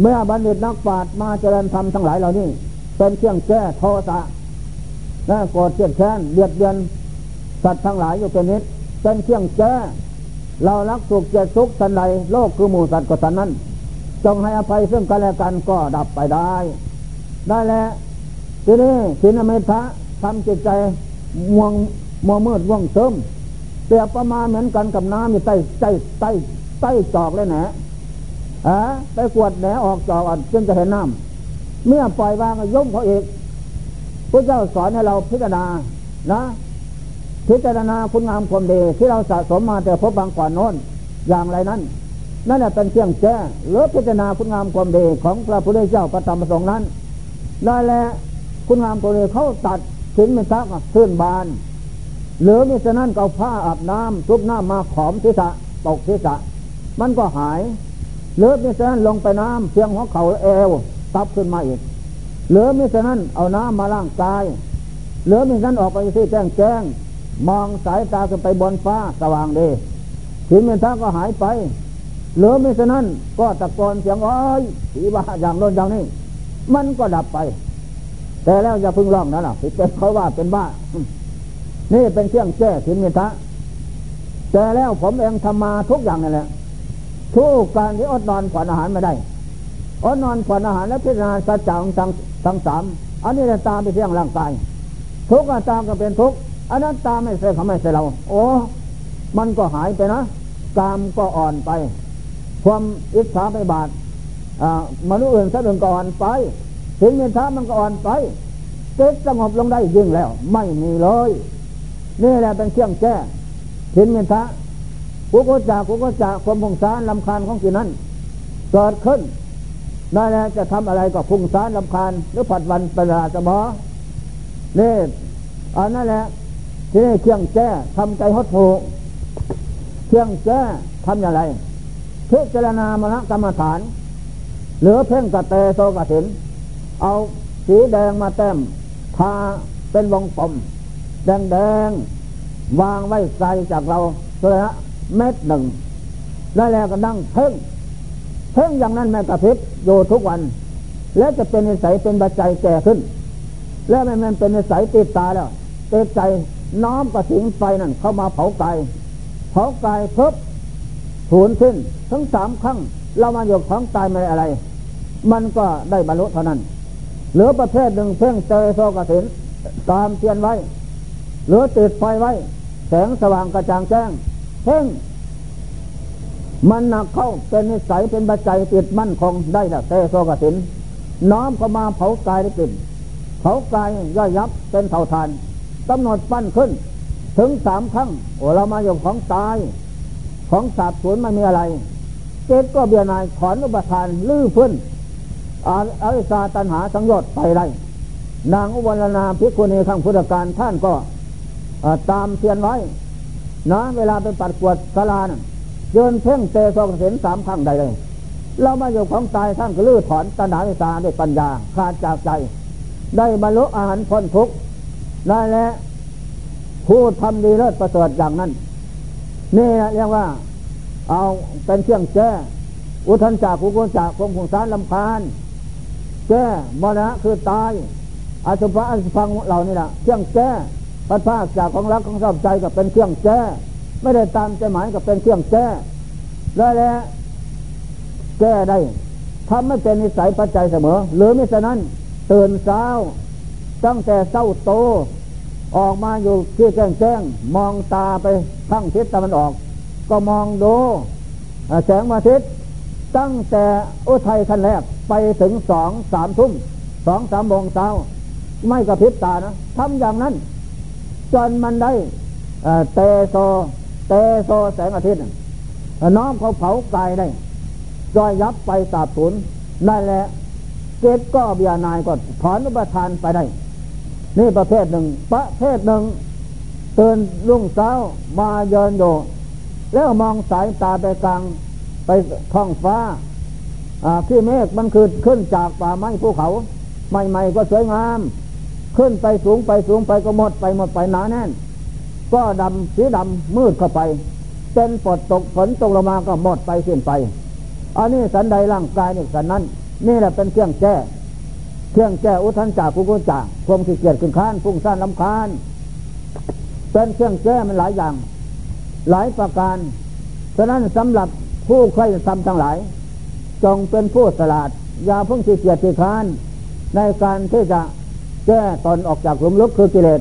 เมื่อบัณฑิตนักปราชญ์มาเจริญธรรมทั้งหลายเหล่านี้ เป็นเครื่องแก้โทสะและโกรธเจียดแค้นเบียดเบียนสัตว์ทั้งหลายอยู่เป็นนิดเป็นเครื่องแก้เรารักสุขเจ็ดสุขสันใดโลกคือหมู่สัตว์ก็สันนั้น จงให้อภัยซึ่งกันและกันก็ดับไปได้ ได้แล้วทีนี้สินอเมตะทำจิตใจม่วง มัวมืดว่องซึมเปรียบประมาณเหมือนกันกับน้ำมีใต้ใต้ใต้ใต้จอกเลยนะอะไปกวดแหนออกจอกจึงจะเห็นน้ำเมื่อปล่อยวางย่มเขาอีกพระเจ้าสอนให้เราพิจารณานะ พิจารณาคุณงามความดีที่เราสะสมมาแต่พบบางก่อนโน้นอย่างไรนั้น นั่นแหละเป็นเครื่องแก้หรือพิจารณาคุณงามความดีของพระพุทธเจ้าประธรรมสงฆ์นั้นได้แล้วคุณงามความดีเขาตัดสินไม่ซักขึ้นบาน หรือมิฉะนั้นก็ผ้าอาบน้ำทุบน้ำมาขอมทิศะตกทิศะมันก็หายหรือมิฉะนั้นลงไปน้ำเพียงหัวเข่าเอวตับขึ้นมาอีกหรือมิฉะนั้นเอาน้ำมาล้างกายหรือมิฉะนั้นออกไปที่แจ้งแจ้ง มองสายตาขึ้นไปบนฟ้าสว่างดีถินเมนทาก็หายไป หรือมิฉะนั้นก็ตะโกนเสียงอ้อยสีบ้าอย่างโน้นอย่างนี้มันก็ดับไป แต่แล้วอย่าพึ่งร้องนะล่ะเป็นเขาว่าเป็นบ้า นี่เป็นเครื่องแก้ถินมิทะแต่แล้วผมเองทำมาทุกอย่างนั่นแหละทุกการที่อดนอนขวัญอาหารไม่ได้อดนอนขวัญอาหารและพิจารณาสัจจังทั้งทั้งสามอันนี้จะตามไปเที่ยงร่างกาย ทุกอาตามก็เป็นทุกอันนั้นตามไม่ใช่เขาไม่ใช่เรา โอ้มันก็หายไปนะกามก็อ่อนไป ความอิจฉาไปบาทมนุษย์อื่นสัตว์อื่นก็อ่อนไป ถึงเงินท้ามันก็อ่อนไปเกิดสงบลงได้ยิ่งแล้ว ไม่มีเลย นี่แหละเป็นเครื่องแก้ถินเมตะกุกจากกุกจากความพงสารลำคาญของจิตนั้นเกิดขึ้นนั่นแหละจะทำอะไรก็พุ่งสารลำคาญหรือผัดวันเป็นราดสมอนี่อันนั่นแหละที่นี่เครื่องแก้ทำใจหดหูเครื่องแก้ทำอย่างไรพิจารณามรณกรรมฐานเหลือเพ่งกระเตโซกระถิน เอาสีแดงมาแต้มทาเป็นวงกลม แดงแดงวางไว้ไกลจากเราเท่าเม็ดหนึ่งได้แล้วก็นั่งเพ่งเพ่งอย่างนั้นแม่กระพริบอยู่ทุกวัน และจะเป็นนิสัยเป็นปัจจัยแก่ขึ้น และมันมันเป็นนิสัยติดตาแล้วติดใจน้อมกระสิงไฟนั่นเข้ามาเผากายเผากายเพิบถูนขึ้นทั้งสามครั้ง เรามาอยู่ของตายไม่อะไร มันก็ได้บรรลุเท่านั้น เหลือประเภทหนึ่งเพ่งเจอโซกสินตามเทียนไว้ หรือติดไฟไว้ แสงสว่างกระจ่างแจ้งเพ่งมันหนักเข้าเป็นนิสัยเป็นปัจจัยติดมั่นคงได้ละเตโซกสินน้อมเข้ามาเผากายได้กลิ่นเผากายย่อยยับเป็นเท่าทานกำหนดปั้นขึ้น ถึงสามครั้งโอ้เรามาอยู่ของตาย ของสาบสูญไม่มีอะไรเจตก็เบียนายถอนอุปทานลื้อพื้นอาริสาตันหาสังยชน์ไปได้นางอุบลนาพิกุณีข้างพุทธการท่านก็ ตามเทียนไว้นะเวลาไปปัดกวดสลานเยินเพ่งเตะสองเสนสามครั้งใดเลย เรามาอยู่ของตายท่านก็ลื้อถอนตัณหาวิสาด้วยปัญญาขาดจากใจ ได้บรรลุอาหารพ้นทุกข์ได้แล้วผู้ทำดีเลิศประเสริฐอย่างนั้น นี่เรียกว่า เอาเป็นเครื่องแก้อุทันจากกุกุจากคมของสารลำพานแก้มรณะคือตายอาสุภะอาสุพังเหล่านี้แหละเครื่องแก้ พัดภาคจากของรักของชอบใจกับเป็นเครื่องแก้ไม่ได้ตามใจหมายกับเป็นเครื่องแก้ได้แล้วแก้ได้ทำไม่เป็นนิสัยปัจจัยเสมอ หรือไมิฉะนั้นตื่นเช้า ตั้งแต่เช้าโต ออกมาอยู่ที่แจ้งแจ้งมองตาไปข้างทิศตะวันออก ก็มองดูแสงมาทิศตั้งแต่อุทัยขั้นแรกไปถึงสองสามทุ่มสองสามโมงเช้า ไม่กระพริบตานะทำอย่างนั้น จนมันได้เตโซ เตโซแสงอาทิตย์น้อมเขาเผากายได้จอยยับไปสาบสูญได้แหละเกตก็เบียนายก็ถอนอุปทานไปได้ นี่ประเภทหนึ่ง ประเภทหนึ่งเตื่นรุ่งเช้ามาเยินอยู่แล้วมองสายตาไปกลางไปท้องฟ้าขี้เมฆมันคือขึ้นจากป่าไม้ภูเขา ใหม่ๆก็สวยงาม ขึ้นไปสูงไปสูงไปก็หมดไปหมดไปหนาแน่น ก็ดำสีดำมืดเข้าไปเป็นฝนตกฝนตกลงมาก็หมดไปสิ้นไป อันนี้สันใดร่างกายนี่สันนั้น นี่แหละเป็นเครื่องแก้เครื่องแก้อุทันจากกุกุจากความขี้เกียจขึ้นค้านฟุ้งซ่านลำคาญเป็นเครื่องแก้มันหลายอย่าง หลายประการฉะนั้นสำหรับผู้ใครทำทั้งหลาย จงเป็นผู้สลาดอย่าเพิ่งขี้เกียจขี้ค้านในการที่จะ แก้ตนออกจากหลุมลึกคือกิเลส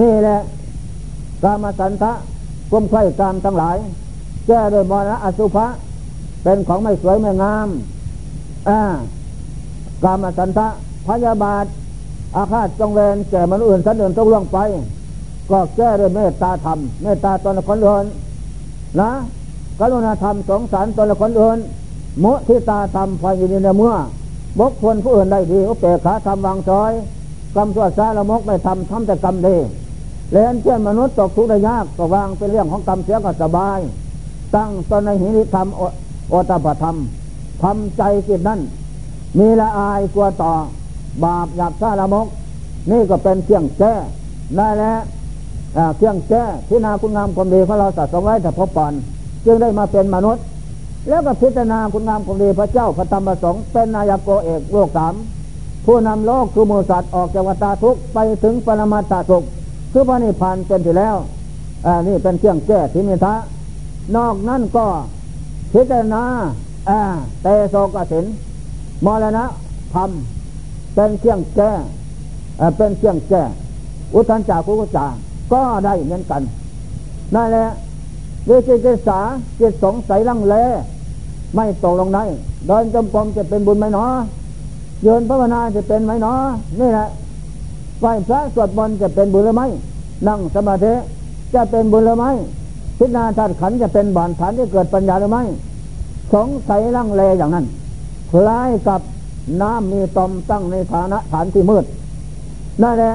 นี่แหละกามสันทะกลมไข่กามทั้งหลาย แก้โดยมรณะอสุภะเป็นของไม่สวยไม่งามอ่ากามสันทะพยาบาท อาฆาตจงเวรแก่มนุษย์อื่นสันอื่นต้องล่วงไป ก็แก้ด้วยเมตตาธรรมเมตตาตนคนอื่นนะกรุณาธรรมสงสารตนคนอื่นมุทิตาธรรมพออยู่ในเมื่อ บกคนผู้อื่นได้ดีอุเปกขาทำวางซอย กรรมชั่วซาละมกไม่ทำทำแต่กรรมดีเล่นเชื่อมนุษย์ตกทุกข์ได้ยากก็วางเป็นเรื่องของกรรมเสียก็สบาย ตั้งตนในหิริธรรมโอตปธรรมทำใจจิตนั้นมีละอายกลัวต่อบาปหยาบซาละมก นี่ก็เป็นเครื่องแก้ได้แล้วเครื่องแก้ที่นาคุณงามความดีของเราสะสมไว้แต่พบปอนจึงได้มาเป็นมนุษย์ แล้วก็พิจารณาคุณงามความดีพระเจ้าพระธรรมประสงค์เป็นนายกโกเอกโลกสาม ผู้นำโลกคือมูสัตว์ออกจากวัฏทุกไปถึงปรมาตาสุขคือพระนิพพานเป็นที่แล้วอ่านี่เป็นเครื่องแก้ทิมิทะ นอกนั้นก็พิจารณาอ่าเตโสกสินมรณะธรรมเป็นเครื่องแก้เป็นเครื่องแก้อุทันจากุกุจาก็ได้เหมือนกันนั่นแหละวิจิตสาจิตสงสัยลังเล ไม่ตกลงได้เดินจมกรมจะเป็นบุญไหมเนาะ เยินภาวนาจะเป็นไหมเนาะนี่แหละไหวพระสวดมนต์จะเป็นบุญหรือไม่นั่งสมาธิจะเป็นบุญหรือไม่พิจารณาธาตุขันจะเป็นบานฐานที่เกิดปัญญาหรือไม่สงสัยลังเลอย่างนั้นคล้ายกับน้ำมีตอมตั้งในฐานะฐานที่มืดนั่นแหละ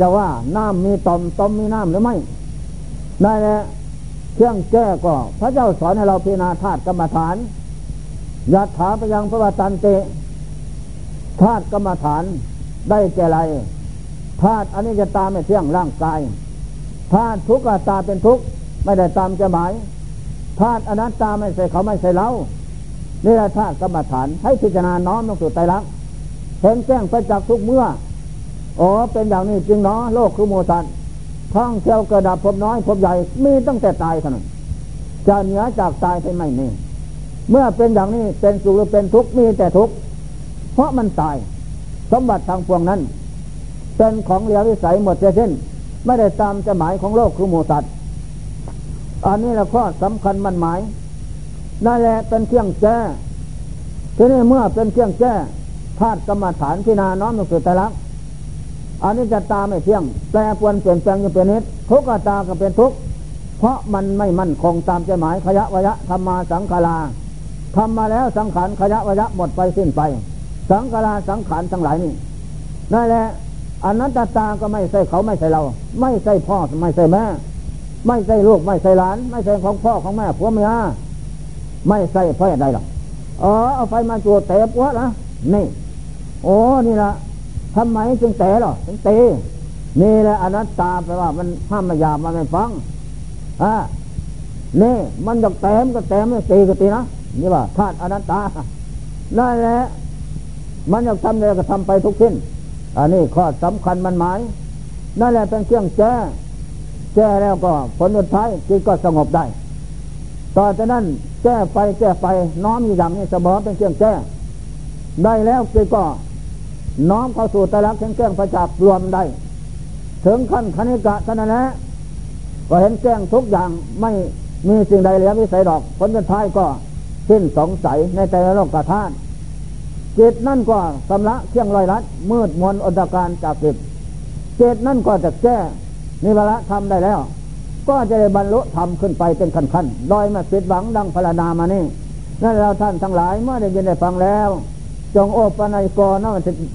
จะว่าน้ำมีตอมตอมมีน้ำหรือไม่นั่นแหละเครื่องแก้ก็ พระเจ้าสอนให้เราพิจารณาธาตุกรรมฐานยัดถาไปยังพระวตันเต ธาตุกรรมฐานได้แก่ไรธาตุอันนี้จะตามไม่เที่ยงร่างกายธาตุทุกข์ตาเป็นทุกข์ไม่ได้ตามจะหมายธาตุอนัตตาไม่ใช่เขาไม่ใช่เรานี่แหละธาตุกรรมฐานให้พิจารณาน้อมลงสู่ไตรลักษณ์เห็นแจ้งไปจากทุกเมื่ออ๋อเป็นอย่างนี้จริงเนาะโลกคือโมตันท่องเที่ยวกระดับพบน้อยพบใหญ่มีตั้งแต่ตายเท่านั้นจะเหนือจากตายไปไม่มีเมื่อเป็นอย่างนี้เป็นสุขหรือเป็นทุกข์มีแต่ทุกข์ เพราะมันตาย สมบัติทางพวงนั้น เป็นของเหลือวิสัยหมดเส้นไม่ได้ตามจะหมายของโลกคือหมูสัตว์อันนี้ละข้อสำคัญมันหมายนั่นแหละเป็นเครื่องแก้ทีนี้เมื่อเป็นเครื่องแก้ธาตุกรรมฐานที่นาน้อมลงสู่แต่ละอันนี้จะตาไม่เที่ยง แปรปวนเปลี่ยนแปลงอยู่เป็นนิดทุกขตาก็เป็นทุกข์เพราะมันไม่มั่นคงตามใจหมายขยะวยะธรรมาสังขาราทำมาแล้วสังขารขยะวยะหมดไปสิ้นไป สังขาราสังขารทั้งหลายนี่นั่นแหละอนัตตาก็ไม่ใช่เขาไม่ใช่เรา ไม่ใช่พ่อไม่ใช่แม่ ไม่ใช่ลูกไม่ใช่หลาน ไม่ใช่ของพ่อของแม่ผัวเมียไม่ใช่เพราะอะไรหรอกอ๋อเอาไฟมาจูดเตะปวดนะนี่ โอ้นี่ละทำไมจึงเตะหรอจึงเตะนี่แหละอนัตตาแปลว่ามันห้ามมายามันไม่ฟังอ่านี่มันจะแต้มก็แต้มไม่ตีก็ตีนะนี่ว่าธาตุอนัตตานั่นแหละ มันอยากทำอะไรก็ทำไปทุกสิ้นอันนี้ข้อสำคัญมันหมาย นั่นแหละเป็นเครื่องแก้แก้แล้วก็ผลสุดท้ายจิตก็สงบได้ ต่อจากนั้นแก้ไปแก้ไปน้อมอยู่อย่างนี้เสมอเป็นเครื่องแก้ ได้แล้วจิตก็น้อมเข้าสู่ตรักแข็งแกร่งประจักษ์รวมได้ ถึงขั้นคณิกะท่านนั้นแหละก็เห็นแจ้งทุกอย่างไม่มีสิ่งใดเหลือวิสัยดอก ผลสุดท้ายก็สิ้นสงสัยในแต่ละโลกธาน ตุจิตนั่นก็สำละเครื่องลอยลัดมืดมนอนตการจากจิตจิตนั่นก็จะแก้นิวระทำได้แล้ว ก็จะได้บรรลุธรรมขึ้นไปเป็นขั้นขั้นลอยมาสิดหวังดังพระนามานี่นั่นเราท่านทั้งหลายเมื่อได้ยินได้ฟังแล้ว จงโอปนัยกรนั่น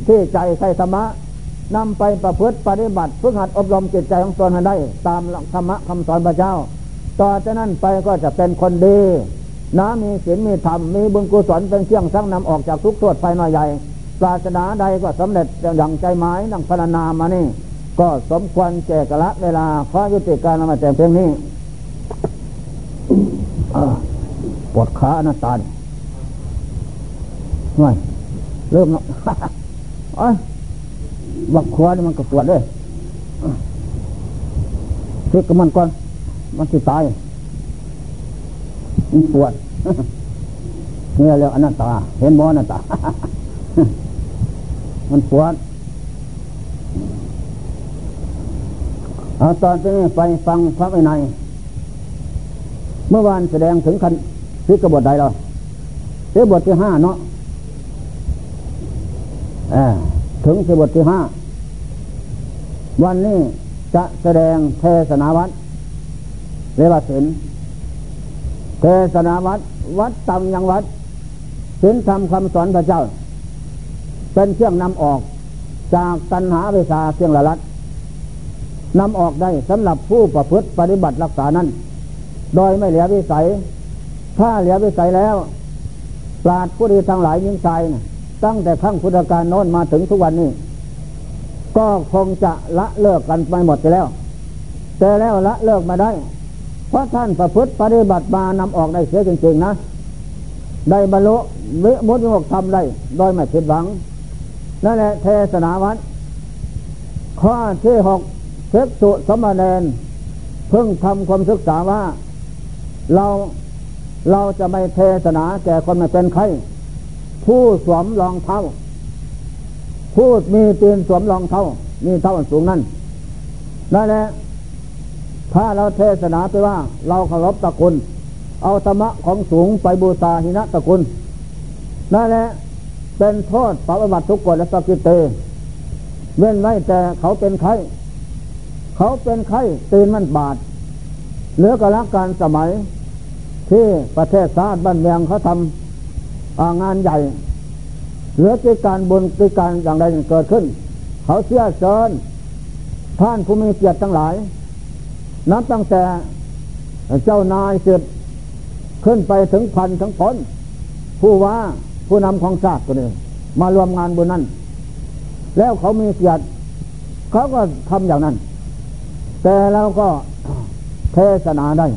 ที่ใจใส่ธรรมะนำไปประพฤติปฏิบัติฝึกหัดอบรมจิตใจของตนให้ได้ ตามธรรมะคำสอนพระเจ้า ต่อจากนั้นไปก็จะเป็นคนดี นะมีศีลมีธรรมมีบุญกุศลเป็นเครื่องสร้างนำออกจากทุกข์โทษภายในใหญ่ศาสนาใดก็สำเร็จอย่างใจหมายนั่งพรรณนามานี่ ก็สมควรแก่กละเวลาขอยุติการนำมาแต่เพียงนี้ปวดขาหน้าตาห่วยเริ่มแล้วเอ้ยวักขวานี่มันก็ปวดเลยเช็คกับมันก่อน มันจะตาย มันปวดเนี่ยเรียกอนัตตา เห็นมอนัตตา มันปวดเอาตอนนี้ไปฟังพระวินัยเมื่อวานแสดงถึงคันพิกบทใดเราเสียบทที่ห้าเนาะถึงเสบทที่ห้าวันนี้จะแสดงเทศนาวัดเรว่าศีล เทศนาวัด วัดตำยังวัดศีลธรรมคำสอนพระเจ้า เป็นเครื่องนำออกจากตัณหาเวสาเครื่องละลัดนำออกได้สำหรับผู้ประพฤติปฏิบัติรักษานั้น โดยไม่เหลือวิสัย ถ้าเหลือวิสัยแล้ว ปราดผู้ดีทั้งหลายยิ่งใจนะตั้งแต่ขั้งพุทธกาลโน้นมาถึงทุกวันนี้ ก็คงจะละเลิกกันไปหมดไปแล้ว แต่แล้วละเลิกมาได้ เพราะท่านประพฤติปฏิบัติมานำออกได้เสียจริงๆนะ ได้บรรลุวิมุตติโกทำได้โดยไม่ผิดหวัง นั่นแหละเทศนาวัดข้อที่หกเทศสุสมณเณรเพิ่งทำความศึกษาว่า เราเราจะไม่เทศนาแก่คนไม่เป็นใครผู้สวมรองเท้า ผู้มีตีนสวมรองเท้า มีเท้าสูงนั่นนั่นแหละ ถ้าเราเทศนาไปว่า เราเคารพตะกุลเอาธรรมะของสูงไปบูชาหินะตะกุลนั่นแหละเป็นโทษปฏิบัติทุกกฎและสกิเตเว้นไว้แต่เขาเป็นไข้ เขาเป็นไข้ตีนมันบาดเหลือกระการสมัย ที่ประเทศชาติบ้านเมืองเขาทำงานใหญ่ เหลือกิจการบนกิจการอย่างใดเกิดขึ้น เขาเชื่อเชิญท่านผู้มีเกียรติทั้งหลาย นับตั้งแต่เจ้านายเสืบขึ้นไปถึงพันทั้งผลผู้ว่าผู้นำของชาติตัวนี้มารวมงานบนนั้น แล้วเขามีเกียรติเขาก็ทำอย่างนั้น แต่เราก็เทศนาได้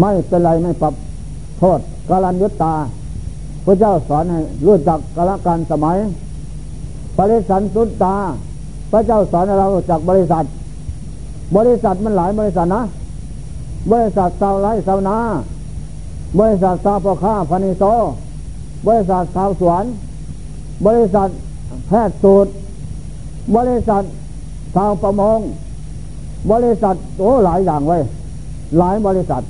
ไม่เป็นไรไม่ปรับโทษกาลันยุตตา พระเจ้าสอนให้รู้จักกาลการสมัยบริษัทสุดตา พระเจ้าสอนให้เรารู้จักบริษัท บริษัทมันหลายบริษัทนะ บริษัทสาวไร่สาวนา บริษัทสาวพ่อค้าพนิโซบริษัทสาวสวน บริษัทแพทย์สูตร บริษัทสาวประมง บริษัทโอ้หลายอย่างไว้หลายบริษัท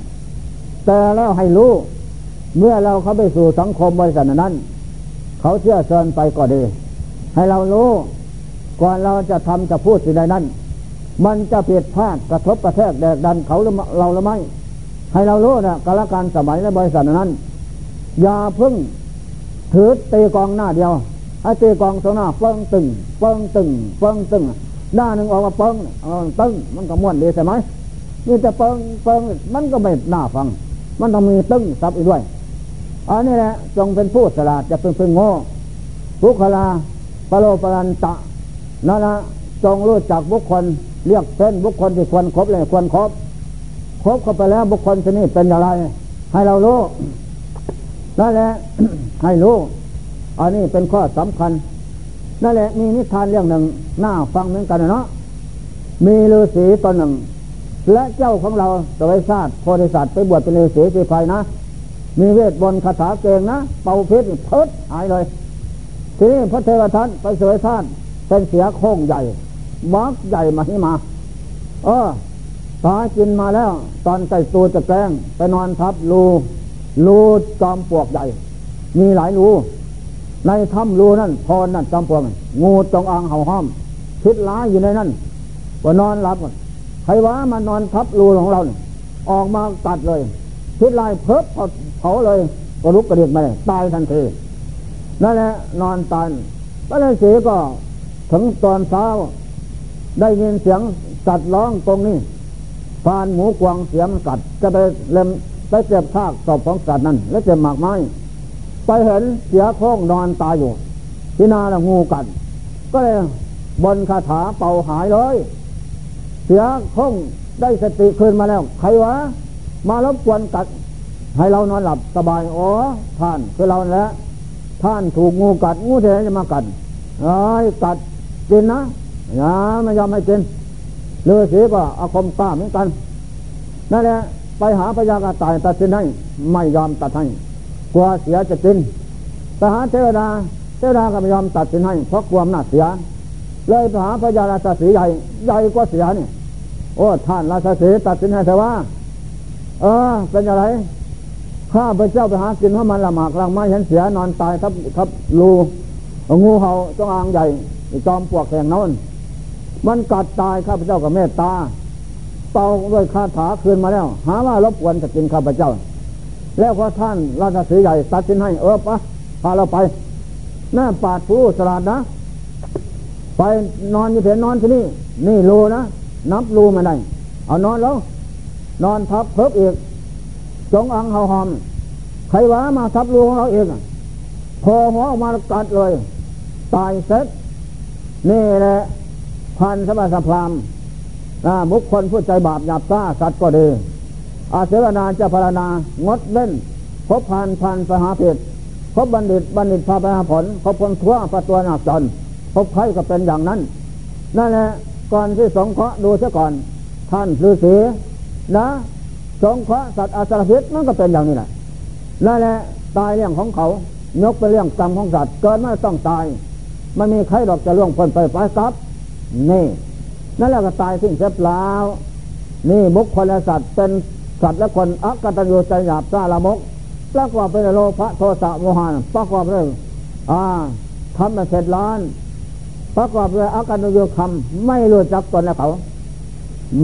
แต่แล้วให้รู้ เมื่อเราเข้าไปสู่สังคมบริษัทนั้น เขาเชื่อเชิญไปก็ดี ให้เรารู้ ก่อนเราจะทำจะพูดสิ่งใดนั้น มันจะเผิดพลาดกระทบกระแทกแดกดันเขาหรือเราหรือไม่ให้เรารู้นะกาลการสมัยในบริษัทนั้น อย่าพึ่งถือตีกองหน้าเดียวให้ตีกองสองหน้าเปิ้งตึงเปิ้งตึงเปิ้งตึงหน้าหนึ่งออกมาเปิ้งตึงมันก็ม้วนดีใช่ไหมนี่จะเปิ้งเปิ้งมันก็ไม่น่าฟัง มันต้องมีตึงซับอีกด้วยอันนี้แหละจงเป็นผู้สลาดจะเป็นพึ่งโง่บุคลาปโลปรันตะนั่นละจงรู้จักบุคคล เรียกเส้นบุคคลที่ควรครบเลยควรครบครบเข้าไปแล้วบุคคลชนิดเป็นอย่างไร ให้เรารู้นั่นแหละให้รู้อันนี้เป็นข้อสำคัญนั่นแหละมีนิทานเรื่องหนึ่งหน้าฟังเหมือนกันเนาะมีฤาษีตนหนึ่ง และเจ้าของเราตวชาติโพธิสัตว์ไปบวชเป็นฤาษีสีไฟนะ มีเวทบนคาถาเก่งนะเป่าเพชรเพิดหายเลย ทีนี้พระเทวทัตไปเสวยท่านเป็นเสียโค้งใหญ่ วักใหญ่มาให้มา เออตากินมาแล้ว ตอนใส่ตัวจะแกล้งไปนอนทับรูรูจอมปลวกใหญ่ มีหลายรูในถ้ำรูนั่นพรนั่นจอมปลวกงูจงอางเห่าห้อมคิดร้ายอยู่ในนั่นว่านอนหลับใครว่ามานอนทับรูของเราเนี่ยออกมาตัดเลยพิษลายเพิบเผาเลยก็ลุกกระเดียดไปตายทันทีนั่นแหละนอนตายพระฤาษีก็ถึงตอนเช้า ได้ยินเสียงสัตว์ร้องตรงนี้พานหมูกวางเสียงสัตว์จะไปเล็มไปเจ็บซากศพของสัตว์นั้น แล้วเจ็บหมากไม้ ไปเห็นเสียโค้งนอนตายอยู่ ที่นาละงูกัดก็เลยบนคาถาเป่าหายเลย เสียโค้งได้สติคืนมาแล้ว ใครวะ มารบกวนกัด ให้เรานอนหลับสบายอ๋อท่านคือเราแล้วท่านถูกงูกัดงูเทจะมากัดไอ้กัดกินนะ อย่าไม่ยอมให้กินเลือสีก็อาคมกล้าเหมือนกันนั่นแหละไปหาพญากาตายตัดสินให้ไม่ยอมตัดให้กลัวเสียจะกินไปหาเทวดาเทวดาก็ไม่ยอมตัดสินให้เพราะกลัวหน้าเสีย เลยไปหาพญาราชสีใหญ่ใหญ่กว่าเสียนี่โอ้ท่านราชสีตัดสินให้แต่ว่า เออ เป็นอะไรข้าพระเจ้าไปหากินเพราะมันละหมากลังไม้เห็นเสียนอนตายทับทับรูงูเห่าจงอางใหญ่จอมปวกแข่งนอน มันกัดตายข้าพเจ้ากับเมตตาเป่าด้วยคาถาคืนมาแล้ว หาว่ารบกวนจะกินข้าพเจ้า แล้วพอท่านราชสีใหญ่ตัดสินให้เออปะพาเราไปหน้าปาดผู้สลาดนะ ไปนอนอยู่เถนอนที่นี่ นี่รูนะ นับรูมาได้ เอานอนแล้ว นอนทับเพิบอีกจงอังเฮาหอม ใครว่ามาทับรูของเราเองพอหัวออกมากัดเลย ตายเสร็จนี่แหละ พันสมาสพรามบุคคลผู้ใจบาปหยาบซ่าสัตว์ก็ดีอาเสวนาจะพารณางดเล่นพบพันพันสหาเพศพบบัณฑิตบัณฑิตพาไปหาผลพบคนทั่วประตัวหนักจนพบใครก็เป็นอย่างนั้น นั่นแหละก่อนที่สงเคราะห์ดูเสียก่อน ท่านฤาษีนะสงเคราะห์สัตว์อาสรพิษมันก็เป็นอย่างนี้แหละนั่นแหละตายเรื่องของเขายกไปเรื่องกรรมของสัตว์เกิดมาต้องตายไม่มีใครหรอกจะล่วงพ้นไปไปครับ นี่นั่นแหละก็ตายสิ้นเสียเปล่านี่บุคคลและสัตว์เป็นสัตว์และคนอักตัญญูใจหยาบซาละมกประกอบไปด้วยโลภะโทสะโมหะประกอบด้วยอ่าทำมาเสร็จล้านประกอบด้วยอาการโยคำไม่รู้จักตนและเขา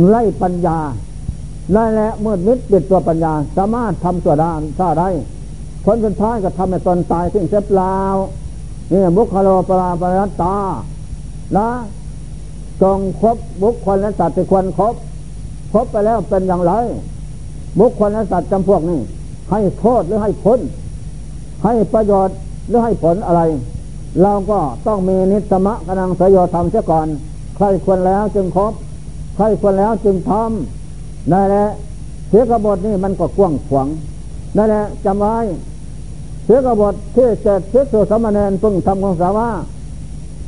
ไล่ปัญญานั่นแหละเมื่อมิดปิดตัวปัญญา สามารถทำตัวดานซาได้ผลสุดท้ายก็ทำให้ตนตายสิ้นเสียเปล่านี่บุคโลปราปรัตตานะ จงครบบุคคลและสัตว์ที่ควรครบครบไปแล้วเป็นอย่างไร บุคคลและสัตว์จำพวกนี้ ให้โทษหรือให้ผลให้ประโยชน์หรือให้ผลอะไร เราก็ต้องมีนิสมะกำลังสยธรรมเสียก่อน ใครควรแล้วจึงครบใครควรแล้วจึงทำนั่นแหละเสียกบฏนี่มันก็กว้างขวางนั่นแหละจำไว้เสียกบฏที่เจ็ดเสียสุสมณเณรพึ่งทำของสาว่า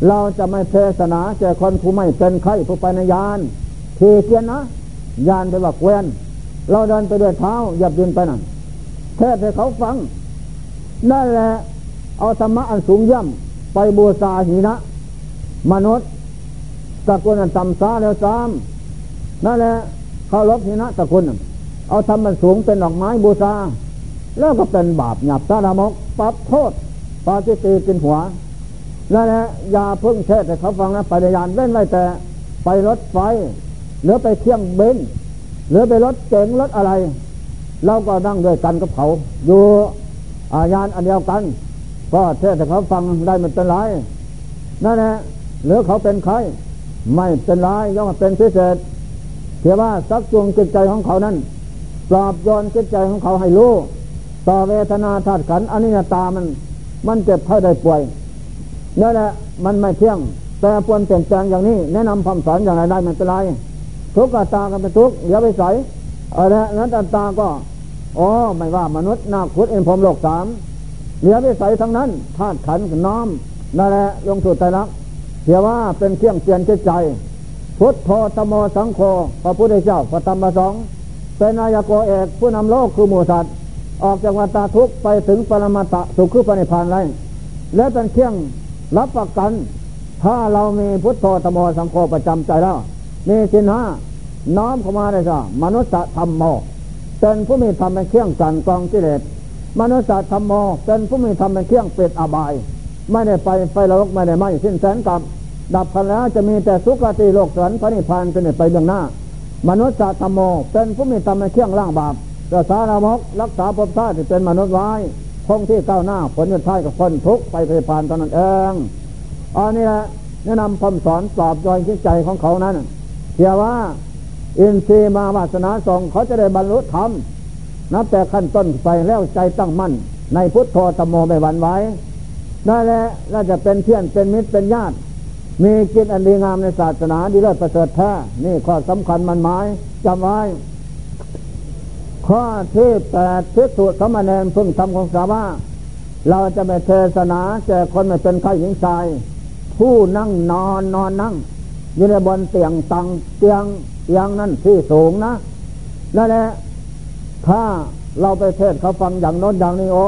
เราจะไม่เทศนาแก่คนผู้ไม่เป็นไข้ผู้ไปในยานทีเกียนนะ ยานไปว่าเกวนเราเดินไปด้วยเท้าหยับยืนไปนั่นเทศให้เขาฟัง นั่นแหละ เอาธรรมะอันสูงย่ำไปบูชาหินะ มนุษย์ตะกุนต่ำซาแล้วซ้ำนั่นแหละเขาลบหินะตะกุนเอาธรรมะสูงเป็นดอกไม้บูชาแล้วก็เป็นบาปหยาบซาดามกปรับโทษปาจิตีกินหัว นั่นแหละอย่าเพิ่งเทศให้เขาฟังนะไปในยานเล่นไว้แต่ไปรถไฟหรือไปเที่ยงเบนหรือไปรถเก๋งรถอะไร เราก็นั่งด้วยกันกับเขาอยู่อายานอันเดียวกัน ก็เทศให้เขาฟังได้มันเป็นไรนั่นแหละหรือเขาเป็นใครไม่เป็นไรย่อมเป็นพิเศษเพียว่าสักจวงจิตใจของเขานั้นปลอบโยนจิตใจของเขาให้รู้ต่อเวทนาธาตุขันอนิจตามัน มันเจ็บไข้ได้ป่วย นั่นแหละมันไม่เที่ยง แต่ปวนเปลี่ยนแปลงอย่างนี้ แนะนำคำสอนอย่างไรได้มันเป็นไรทุกข์ตากันเป็นทุกข์อย่าไปใส่อะไรนั้นตาก็อ๋อไม่ว่ามนุษย์นาคุดเอ็นพรมโลกสามเหลือไปใส่ทั้งนั้นธาตุขันน้อมนั่นแหละลงสู่ใจรักเสียว่าเป็นเครื่องเตือนใจ พุทโธธมสังโฆพระพุทธเจ้าพระธรรมสองเป็นนายโกเอกผู้นำโลกคือหมูสัตว์ออกจากวัฏทุกข์ไปถึงปรมาตะสุขคือปณิพานไรและเป็นเครื่อง รับประกัน ถ้าเรามีพุทโธธโมสังโฆประจำใจแล้วมีสินห้าน้อมเข้ามาได้จ้ะมนุษย์ธรรมโมเป็นผู้มีธรรมเป็นเครื่องกันกองกิเลสมนุษย์ธรรมโมเป็นผู้มีธรรมเป็นเครื่องเป็ดอบาย ไม่ได้ไปไฟโลกไม่ได้ไหมสิ้นแสนกรรมดับพันแล้วจะมีแต่สุขติโลกสวรรค์พระนิพพานเป็นไปเบื้องหน้า มนุษย์ธรรมโมเป็นผู้มีธรรมเป็นเครื่องล่างบาปรักษาลามกรักษาภพชาติเป็นมนุษย์ไว้ คงที่ก้าวหน้าผลยุดท้ายกับคนทุกไปไปผ่านตอนนั้นเองอันนี้แหละแนะนำคำสอนสอบจอยจิตใจของเขานั้นเชื่อว่า อินทรีย์มาวาสนาสองเขาจะได้บรรลุธรรมนับแต่ขั้นต้นไปแล้วใจตั้งมั่น ในพุทโธตโมไม่หวั่นไหวได้แล้วน่าจะเป็นเพื่อนเป็นมิตรเป็นญาติ มีจิตอันดีงามในศาสนาดีเลิศประเสริฐแท้นี่ข้อสำคัญมันหมายจำไว้ ข้อที่แปดพิสุสมณเณรพึ่งทำของสาวาเราจะไปเทศนาแก่คนไม่เป็นไข้หญิงชาย ผู้นั่งนอนนอนนั่ง อยู่ในบนเตียงตังเตียงเตียงนั่นที่สูงนะนั่นแหละถ้าเราไปเทศเขาฟังอย่างโน้นอย่างนี้โอ้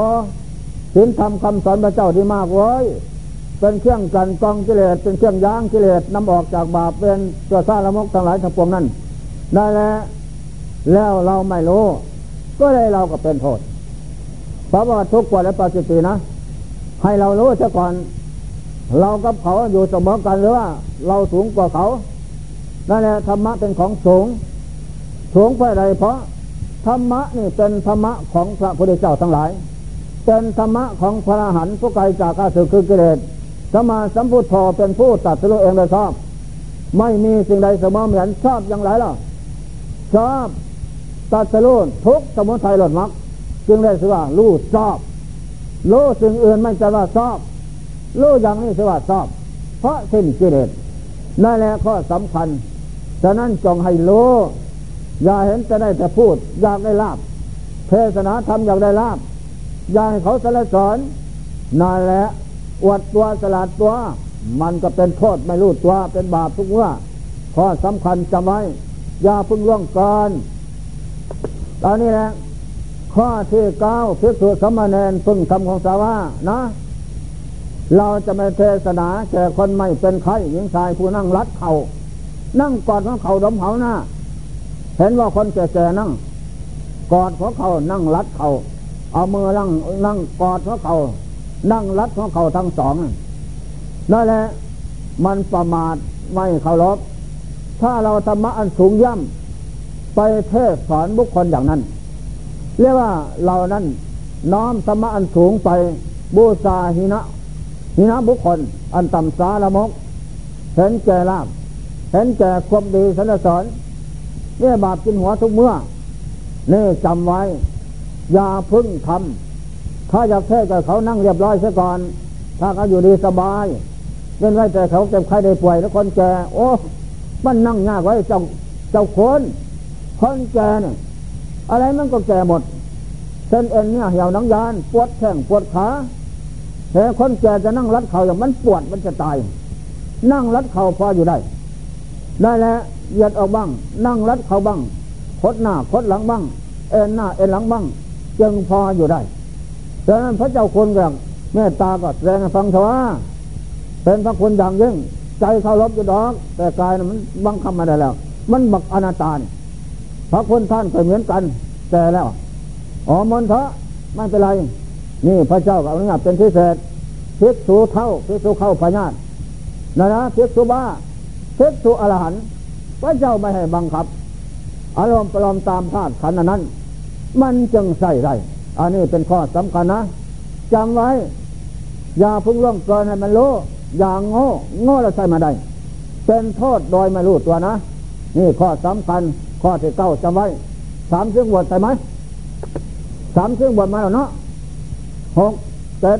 ศีลธรรมคำสอนพระเจ้าดีมากเว้ยเป็นเครื่องกันกองกิเลสเป็นเครื่องย้างกิเลสนำออกจากบาปเป็นตัวซาละมกทั้งหลายทั้งปวงนั้นได้แล้ว แล้วเราไม่รู้ ก็เลยเราก็เป็นโทษเพราะว่าทุกข์กว่าและปฏิตินะ ให้เรารู้ซะก่อน เรากับเขาอยู่เสมอกันหรือว่าเราสูงกว่าเขา นั่นแหละธรรมะเป็นของสูง สูงเพราะอะไรเพราะธรรมะนี่เป็นธรรมะของพระพุทธเจ้าทั้งหลาย เป็นธรรมะของพระอรหันต์ผู้ไกลจากข้าศึกคือกิเลสสมาสัมพุทโธเป็นผู้ตัดสู้เองโดยชอบ ไม่มีสิ่งใดเสมอเหมือนชอบอย่างไรล่ะชอบ ตัดสู้ทุกสมุทัยหลดมักจึงได้สว่ารู้ชอบรู้สิ่งอื่นไม่จะว่าชอบรู้อย่างนี้สว่าชอบ เพราะสิ้นกิเลสนั่นแหละข้อสำคัญ ฉะนั้นจงให้รู้อย่าเห็นจะได้แต่พูด อยากได้ลาบเทศนาธรรมอยากได้ลาบอยากให้เขาสละสอนนั่นแหละอวดตัวสลัดตัว มันก็เป็นโทษไม่รู้ตัวเป็นบาปทุกเมื่อข้อสำคัญจำไว้ อย่าพึ่งล่วงเกิน ตอนนี้แหละข้อที่เก้าพิสุสมณเณรพึ่งคำของสาวานะ เราจะไม่เทศนาแก่คนไม่เป็นไข้หญิงชายผู้นั่งรัดเขานั่งกอดของเขาดมเขาหน้า เห็นว่าคนแก่ๆนั่ง กอดของเขานั่งรัดเข่าเอามือนั่งนั่งกอดของเขานั่งรัดของเขาทั้งสองนั่นแหละมันประมาทไม่เคารพถ้าเราธรรมะอันสูงย่ำ ไปเทศสอนบุคคลอย่างนั้น เรียกว่าเรานั้นน้อมธรรมะอันสูงไปบูชาหินะหินะบุคคล อันต่ำสาละมก เห็นแก่ลาบเห็นแก่ความดีสรรเสริญเนี่ยบาปกินหัวทุกเมื่อนี่จำไว้ อย่าพึ่งทำถ้าอยากเทศกับเขานั่งเรียบร้อยเสียก่อน ถ้าเขาอยู่ดีสบายเล่นไว้แต่เขาเจ็บไข้ได้ป่วยแล้วคนแก่โอ้มันนั่งยากไว้เจ้าเจ้าคน คนแก่เนี่ยอะไรมันก็แก่หมด เส้นเอ็นเนี่ยเหี่ยวหนังยาน ปวดแข้งปวดขาแต่คนแก่จะนั่งรัดเข่าอย่างมันปวดมันจะตาย นั่งรัดเข่าพออยู่ได้ ได้แล้วเหยียดออกบ้าง นั่งรัดเข่าบ้างคดหน้าคดหลังบ้าง เอ็นหน้าเอ็นหลังบ้าง จึงพออยู่ได้ดังนั้นพระเจ้าคนแบบเมตตาก็แสดงฟังเถอะว่า เป็นพระคุณอย่างยิ่งใจเคารพอยู่ดอก แต่กายมันบังคับมาได้แล้ว มันบักอนาตาเนี่ย พระคุณท่านก็เหมือนกัน แต่แล้วอ๋อมนเถอะไม่เป็นไร นี่พระเจ้ากับอนุญาตเป็นพิเศษเพิกษุเท่าเพิกษุเข้าพญาตนะนะเพิกษุบ้าเพิกษุอรหันพระเจ้าไม่ให้บังคับ อารมณ์ปลอมตามธาตุขันนั้น มันจึงใส่ไรอันนี้เป็นข้อสำคัญนะจำไว้ อย่าพึ่งล่วงเกินให้มันรู้อย่างโง่โง่แล้วใช่มาได้ เป็นโทษโดยไม่รู้ตัวนะ นี่ข้อสำคัญ ข้อที่เก้าจำไว้สามเชื่องบวชใช่ไหมสามเชื่องบวชมาแล้วเนาะหกเจ็ด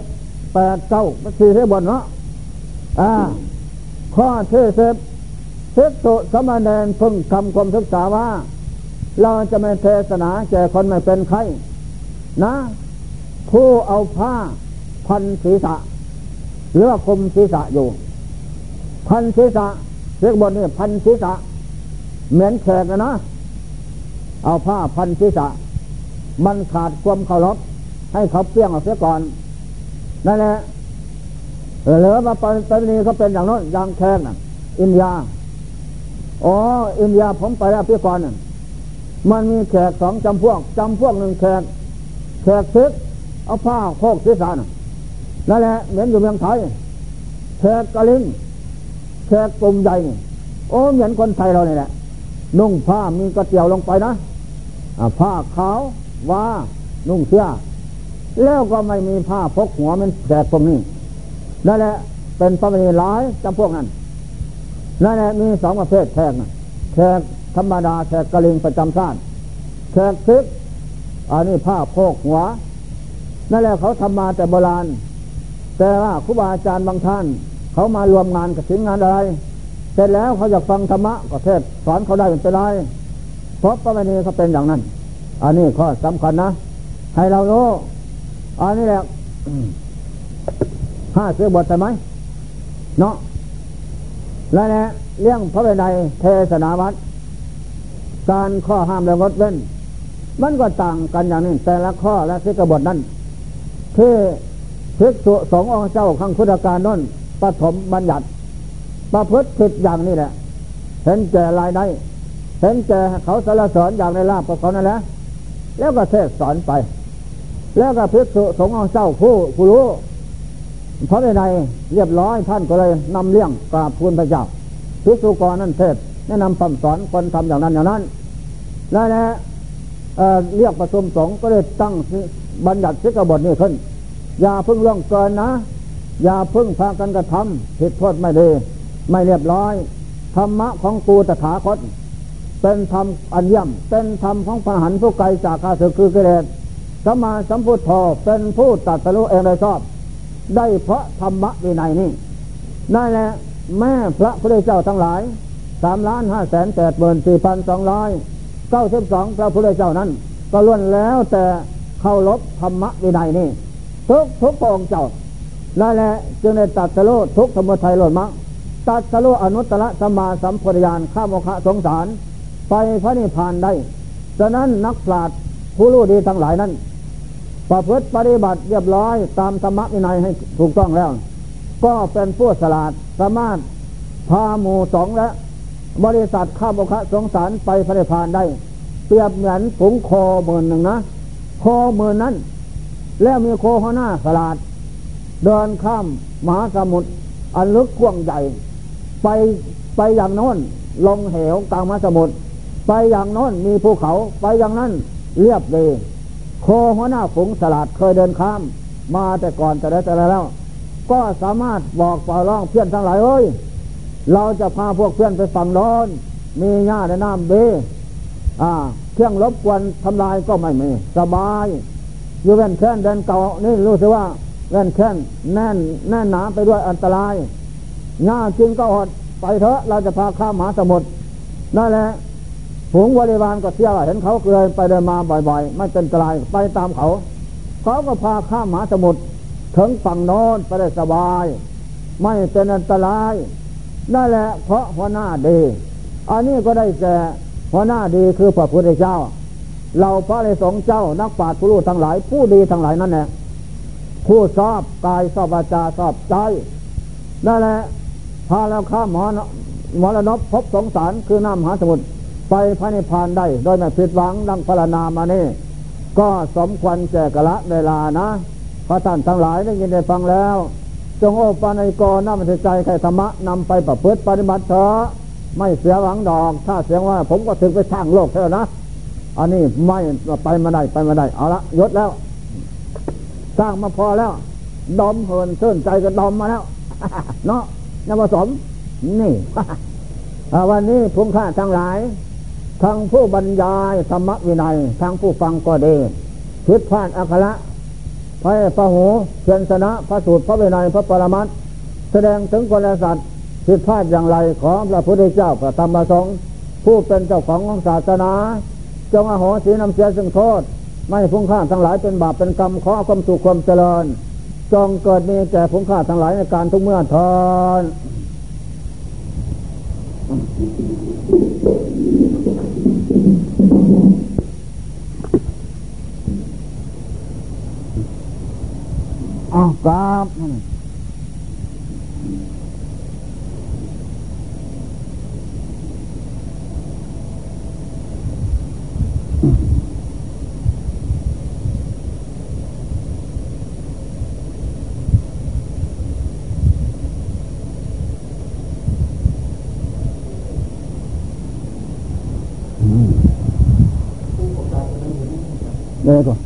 แปดเก้าสี่เชื่องบวชเนาะอ่าข้อที่สิบเทศตุสมณเณรพึ่งคำความศึกษาว่า เราจะไม่เทศนาแก่คนไม่เป็นไข้นะ ผู้เอาผ้าพันศีรษะหรือว่าคุมศีรษะอยู่ พันศีรษะเรียกบนนี่พันศีรษะ เหมือนแขกนะนะเอาผ้าพันศีรษะ มันขาดความเคารพให้เขาเปี้ยงออกเสียก่อน นั่นแหละเหลือมาตอนนี้เขาเป็นอย่างนั้นอย่างแขกน่ะอินยาอ๋ออินเดียผมไปแล้วพี่กรมันมีแขกสองจำพวกจำพวกหนึ่งแขกแขกซึกเอาผ้าโคกศีรษะนั่นแหละเหมือนอยู่เมืองไทยแขกกะลิงแขกกลุ่มใหญ่โอ้เหมือนคนไทยเราเนี่ยแหละ นุ่งผ้ามีกระเตียวลงไปนะผ้าขาวว่านุ่งเสื้อ แล้วก็ไม่มีผ้าพกหัวมันแขกตรงนี้นั่นแหละเป็นพระมณีร้ายจำพวกนั้นนั่นแหละมีสองประเภทแขกแขกธรรมดาแขกกระลิงประจำชาติแขกซิกอันนี้ผ้าโพกหัว นั่นแหละเขาทำมาแต่โบราณ แต่ว่าครูบาอาจารย์บางท่าน เขามารวมงานกับสิงงานอะไร เสร็จแล้วเขาอยากฟังธรรมะก็เทศสอนเขาได้เป็นไรเพราะประเพณีเขาเป็นอย่างนั้น อันนี้ข้อสำคัญนะ ให้เรารู้อันนี้แหละห้าเสือบทใช่ไหมเนาะแล้วแหละเรื่องพระเวไนเทศนาวัดการข้อห้ามและงดเว้น มันก็ต่างกันอย่างนี้แต่ละข้อและสิกบทนั้นที่พิกษุสององค์เจ้าข้างพุทธการน้นปฐมบัญญัติ ประพฤติผิดอย่างนี้แหละ เห็นแก่รายได้ เห็นแก่เขาสารสอนอย่างในลาบกับเขานั่นแหละแล้วก็เทศสอนไป แล้วก็พิกษุสงฆ์องเจ้าผู้ผู้รู้พระในเรียบร้อยท่านก็เลยนำเลี้ยงกราบทูลพระเจ้าพิสุกรนั่นเทศแนะนำคำสอนคนทำอย่างนั้นอย่างนั้นนั่นแหละเรียกประชุมสงฆ์ก็เลยตั้งบัญญัติสิกบทนี้ขึ้น อย่าพึ่งล่วงเกินนะ อย่าพึ่งพากันกระทำผิดโทษไม่ดี ไม่เรียบร้อย ธรรมะของกูตถาคต เป็นธรรมอันย่ำเป็นธรรมของพระหันผู้ไกลจากข้าศึกคือกิเลสสมาสัมพุทโธเป็นผู้ตัดสรุเองโดยชอบ ได้เพราะธรรมะวินัยนี่นั่นแหละแม่พระพุทธเจ้าทั้งหลายสามล้านห้าแสนแปดหมื่นสี่พันสองร้อยเก้าสิบสองพระพุทธเจ้านั้น ก็ล้วนแล้วแต่เข้ารบธรรมะวินัยนี่ทุกทุกองเจ้านั่นแหละจึงได้ตัดสโลทุกสมุทัยหล่นมัง ตัดสโลอนุตตรสมาสัมพยานข้ามโมฆะสงสาร ไปพระนิพพานได้ ฉะนั้นนักปราชญ์ผู้รู้ดีทั้งหลายนั้น ประพฤติปฏิบัติเรียบร้อยตามธรรมวินัยให้ถูกต้องแล้ว ก็เป็นผู้สลาดสามารถพาหมู่สองและ บริษัทข้าบุคะสงสารไปพระนิพพานได้ เปรียบเหมือนผงโคหมื่นหนึ่งนะโคหมื่นนั้น แล้วมีโคหัวหน้าสลาด เดินข้ามมหาสมุทรอันลึกกว้างใหญ่ ไปไปอย่างโน้นลงเหวกลางมหาสมุทรไปอย่างโน้นมีภูเขาไปอย่างนั้นเรียบเลยโคหัวหน้าฝูงสลัดเคยเดินข้าม มาแต่ก่อนแต่แล้วแต่แล้ว ก็สามารถบอกเป่าร้องเพื่อนทั้งหลายเอ้ยเราจะพาพวกเพื่อนไปฝั่งโน้นมีหญ้าในน้ำเบอ่า เครื่องรบกวนทำลายก็ไม่มีสบายอยู่เว้นแค่นเดินเก่านี่รู้สึกว่าเว้นแค่นแน่นแน่นหนาไปด้วยอันตราย หญ้าจริงก็อดไปเถอะเราจะพาข้ามมหาสมุทรนั่นแหละฝูงบริวารก็เที่ยวเห็นเขาเคยไปเดินมาบ่อยๆ ไม่เป็นตรายไปตามเขาเขาก็พาข้ามมหาสมุทรถึงฝั่งโน้นไปได้สบาย ไม่เป็นอันตรายนั่นแหละเพราะหัวหน้าดี อันนี้ก็ได้แก่หัวหน้าดีคือพระพุทธเจ้า เราพระในสงเจ้านักปราชญ์ผู้รู้ทั้งหลาย ผู้ดีทั้งหลายนั่นแหละผู้ชอบกายชอบวาจาชอบใจนั่นแหละ พาเราข้ามหมอมอระนบพบสงสารคือน้ำหาสมุทรไปพระนิพพานได้ โดยไม่ผิดหวังดังพระนามานี่ก็สมควรแก่กละเวลานะพระท่านทั้งหลายได้ยินได้ฟังแล้ว จงโอปาในกรน้ำมันใจใครธรรมะนำไปประพฤติปฏิบัติเถอะไม่เสียหวังดอก ถ้าเสียงว่าผมก็ถึงไปสร้างโลกเท่านะ อันนี้ไม่ไปมาได้ไปมาได้ เอาละยศแล้ว สร้างมาพอแล้ว ดอมเหินเสื่นใจก็ดอมมาแล้ว เนาะ นผสม นี่วันนี้พุ่งค่าทั้งหลายทั้งผู้บรรยายธรรมวินัยทั้งผู้ฟังก็ดีพิดพลาดอัคระพระพระหูเพียนสนะพระสูตรพระวินัยพระปรมัตแสดงถึงกลสัตว์ผิดพลาดอย่างไรขอพระพุทธเจ้าพระธรรมสงฆ์ผู้เป็นเจ้าของของศาสนา จงอโหสีนำเสียซึ่งโทษ ไม่พุ่งข้าทั้งหลายเป็นบาปเป็นกรรมขอความสุขความเจริญ จงเกิดมีแก่พงข้าทั้งหลายในการทุกเมื่อทอนอ้าวกราบ เลยก่อน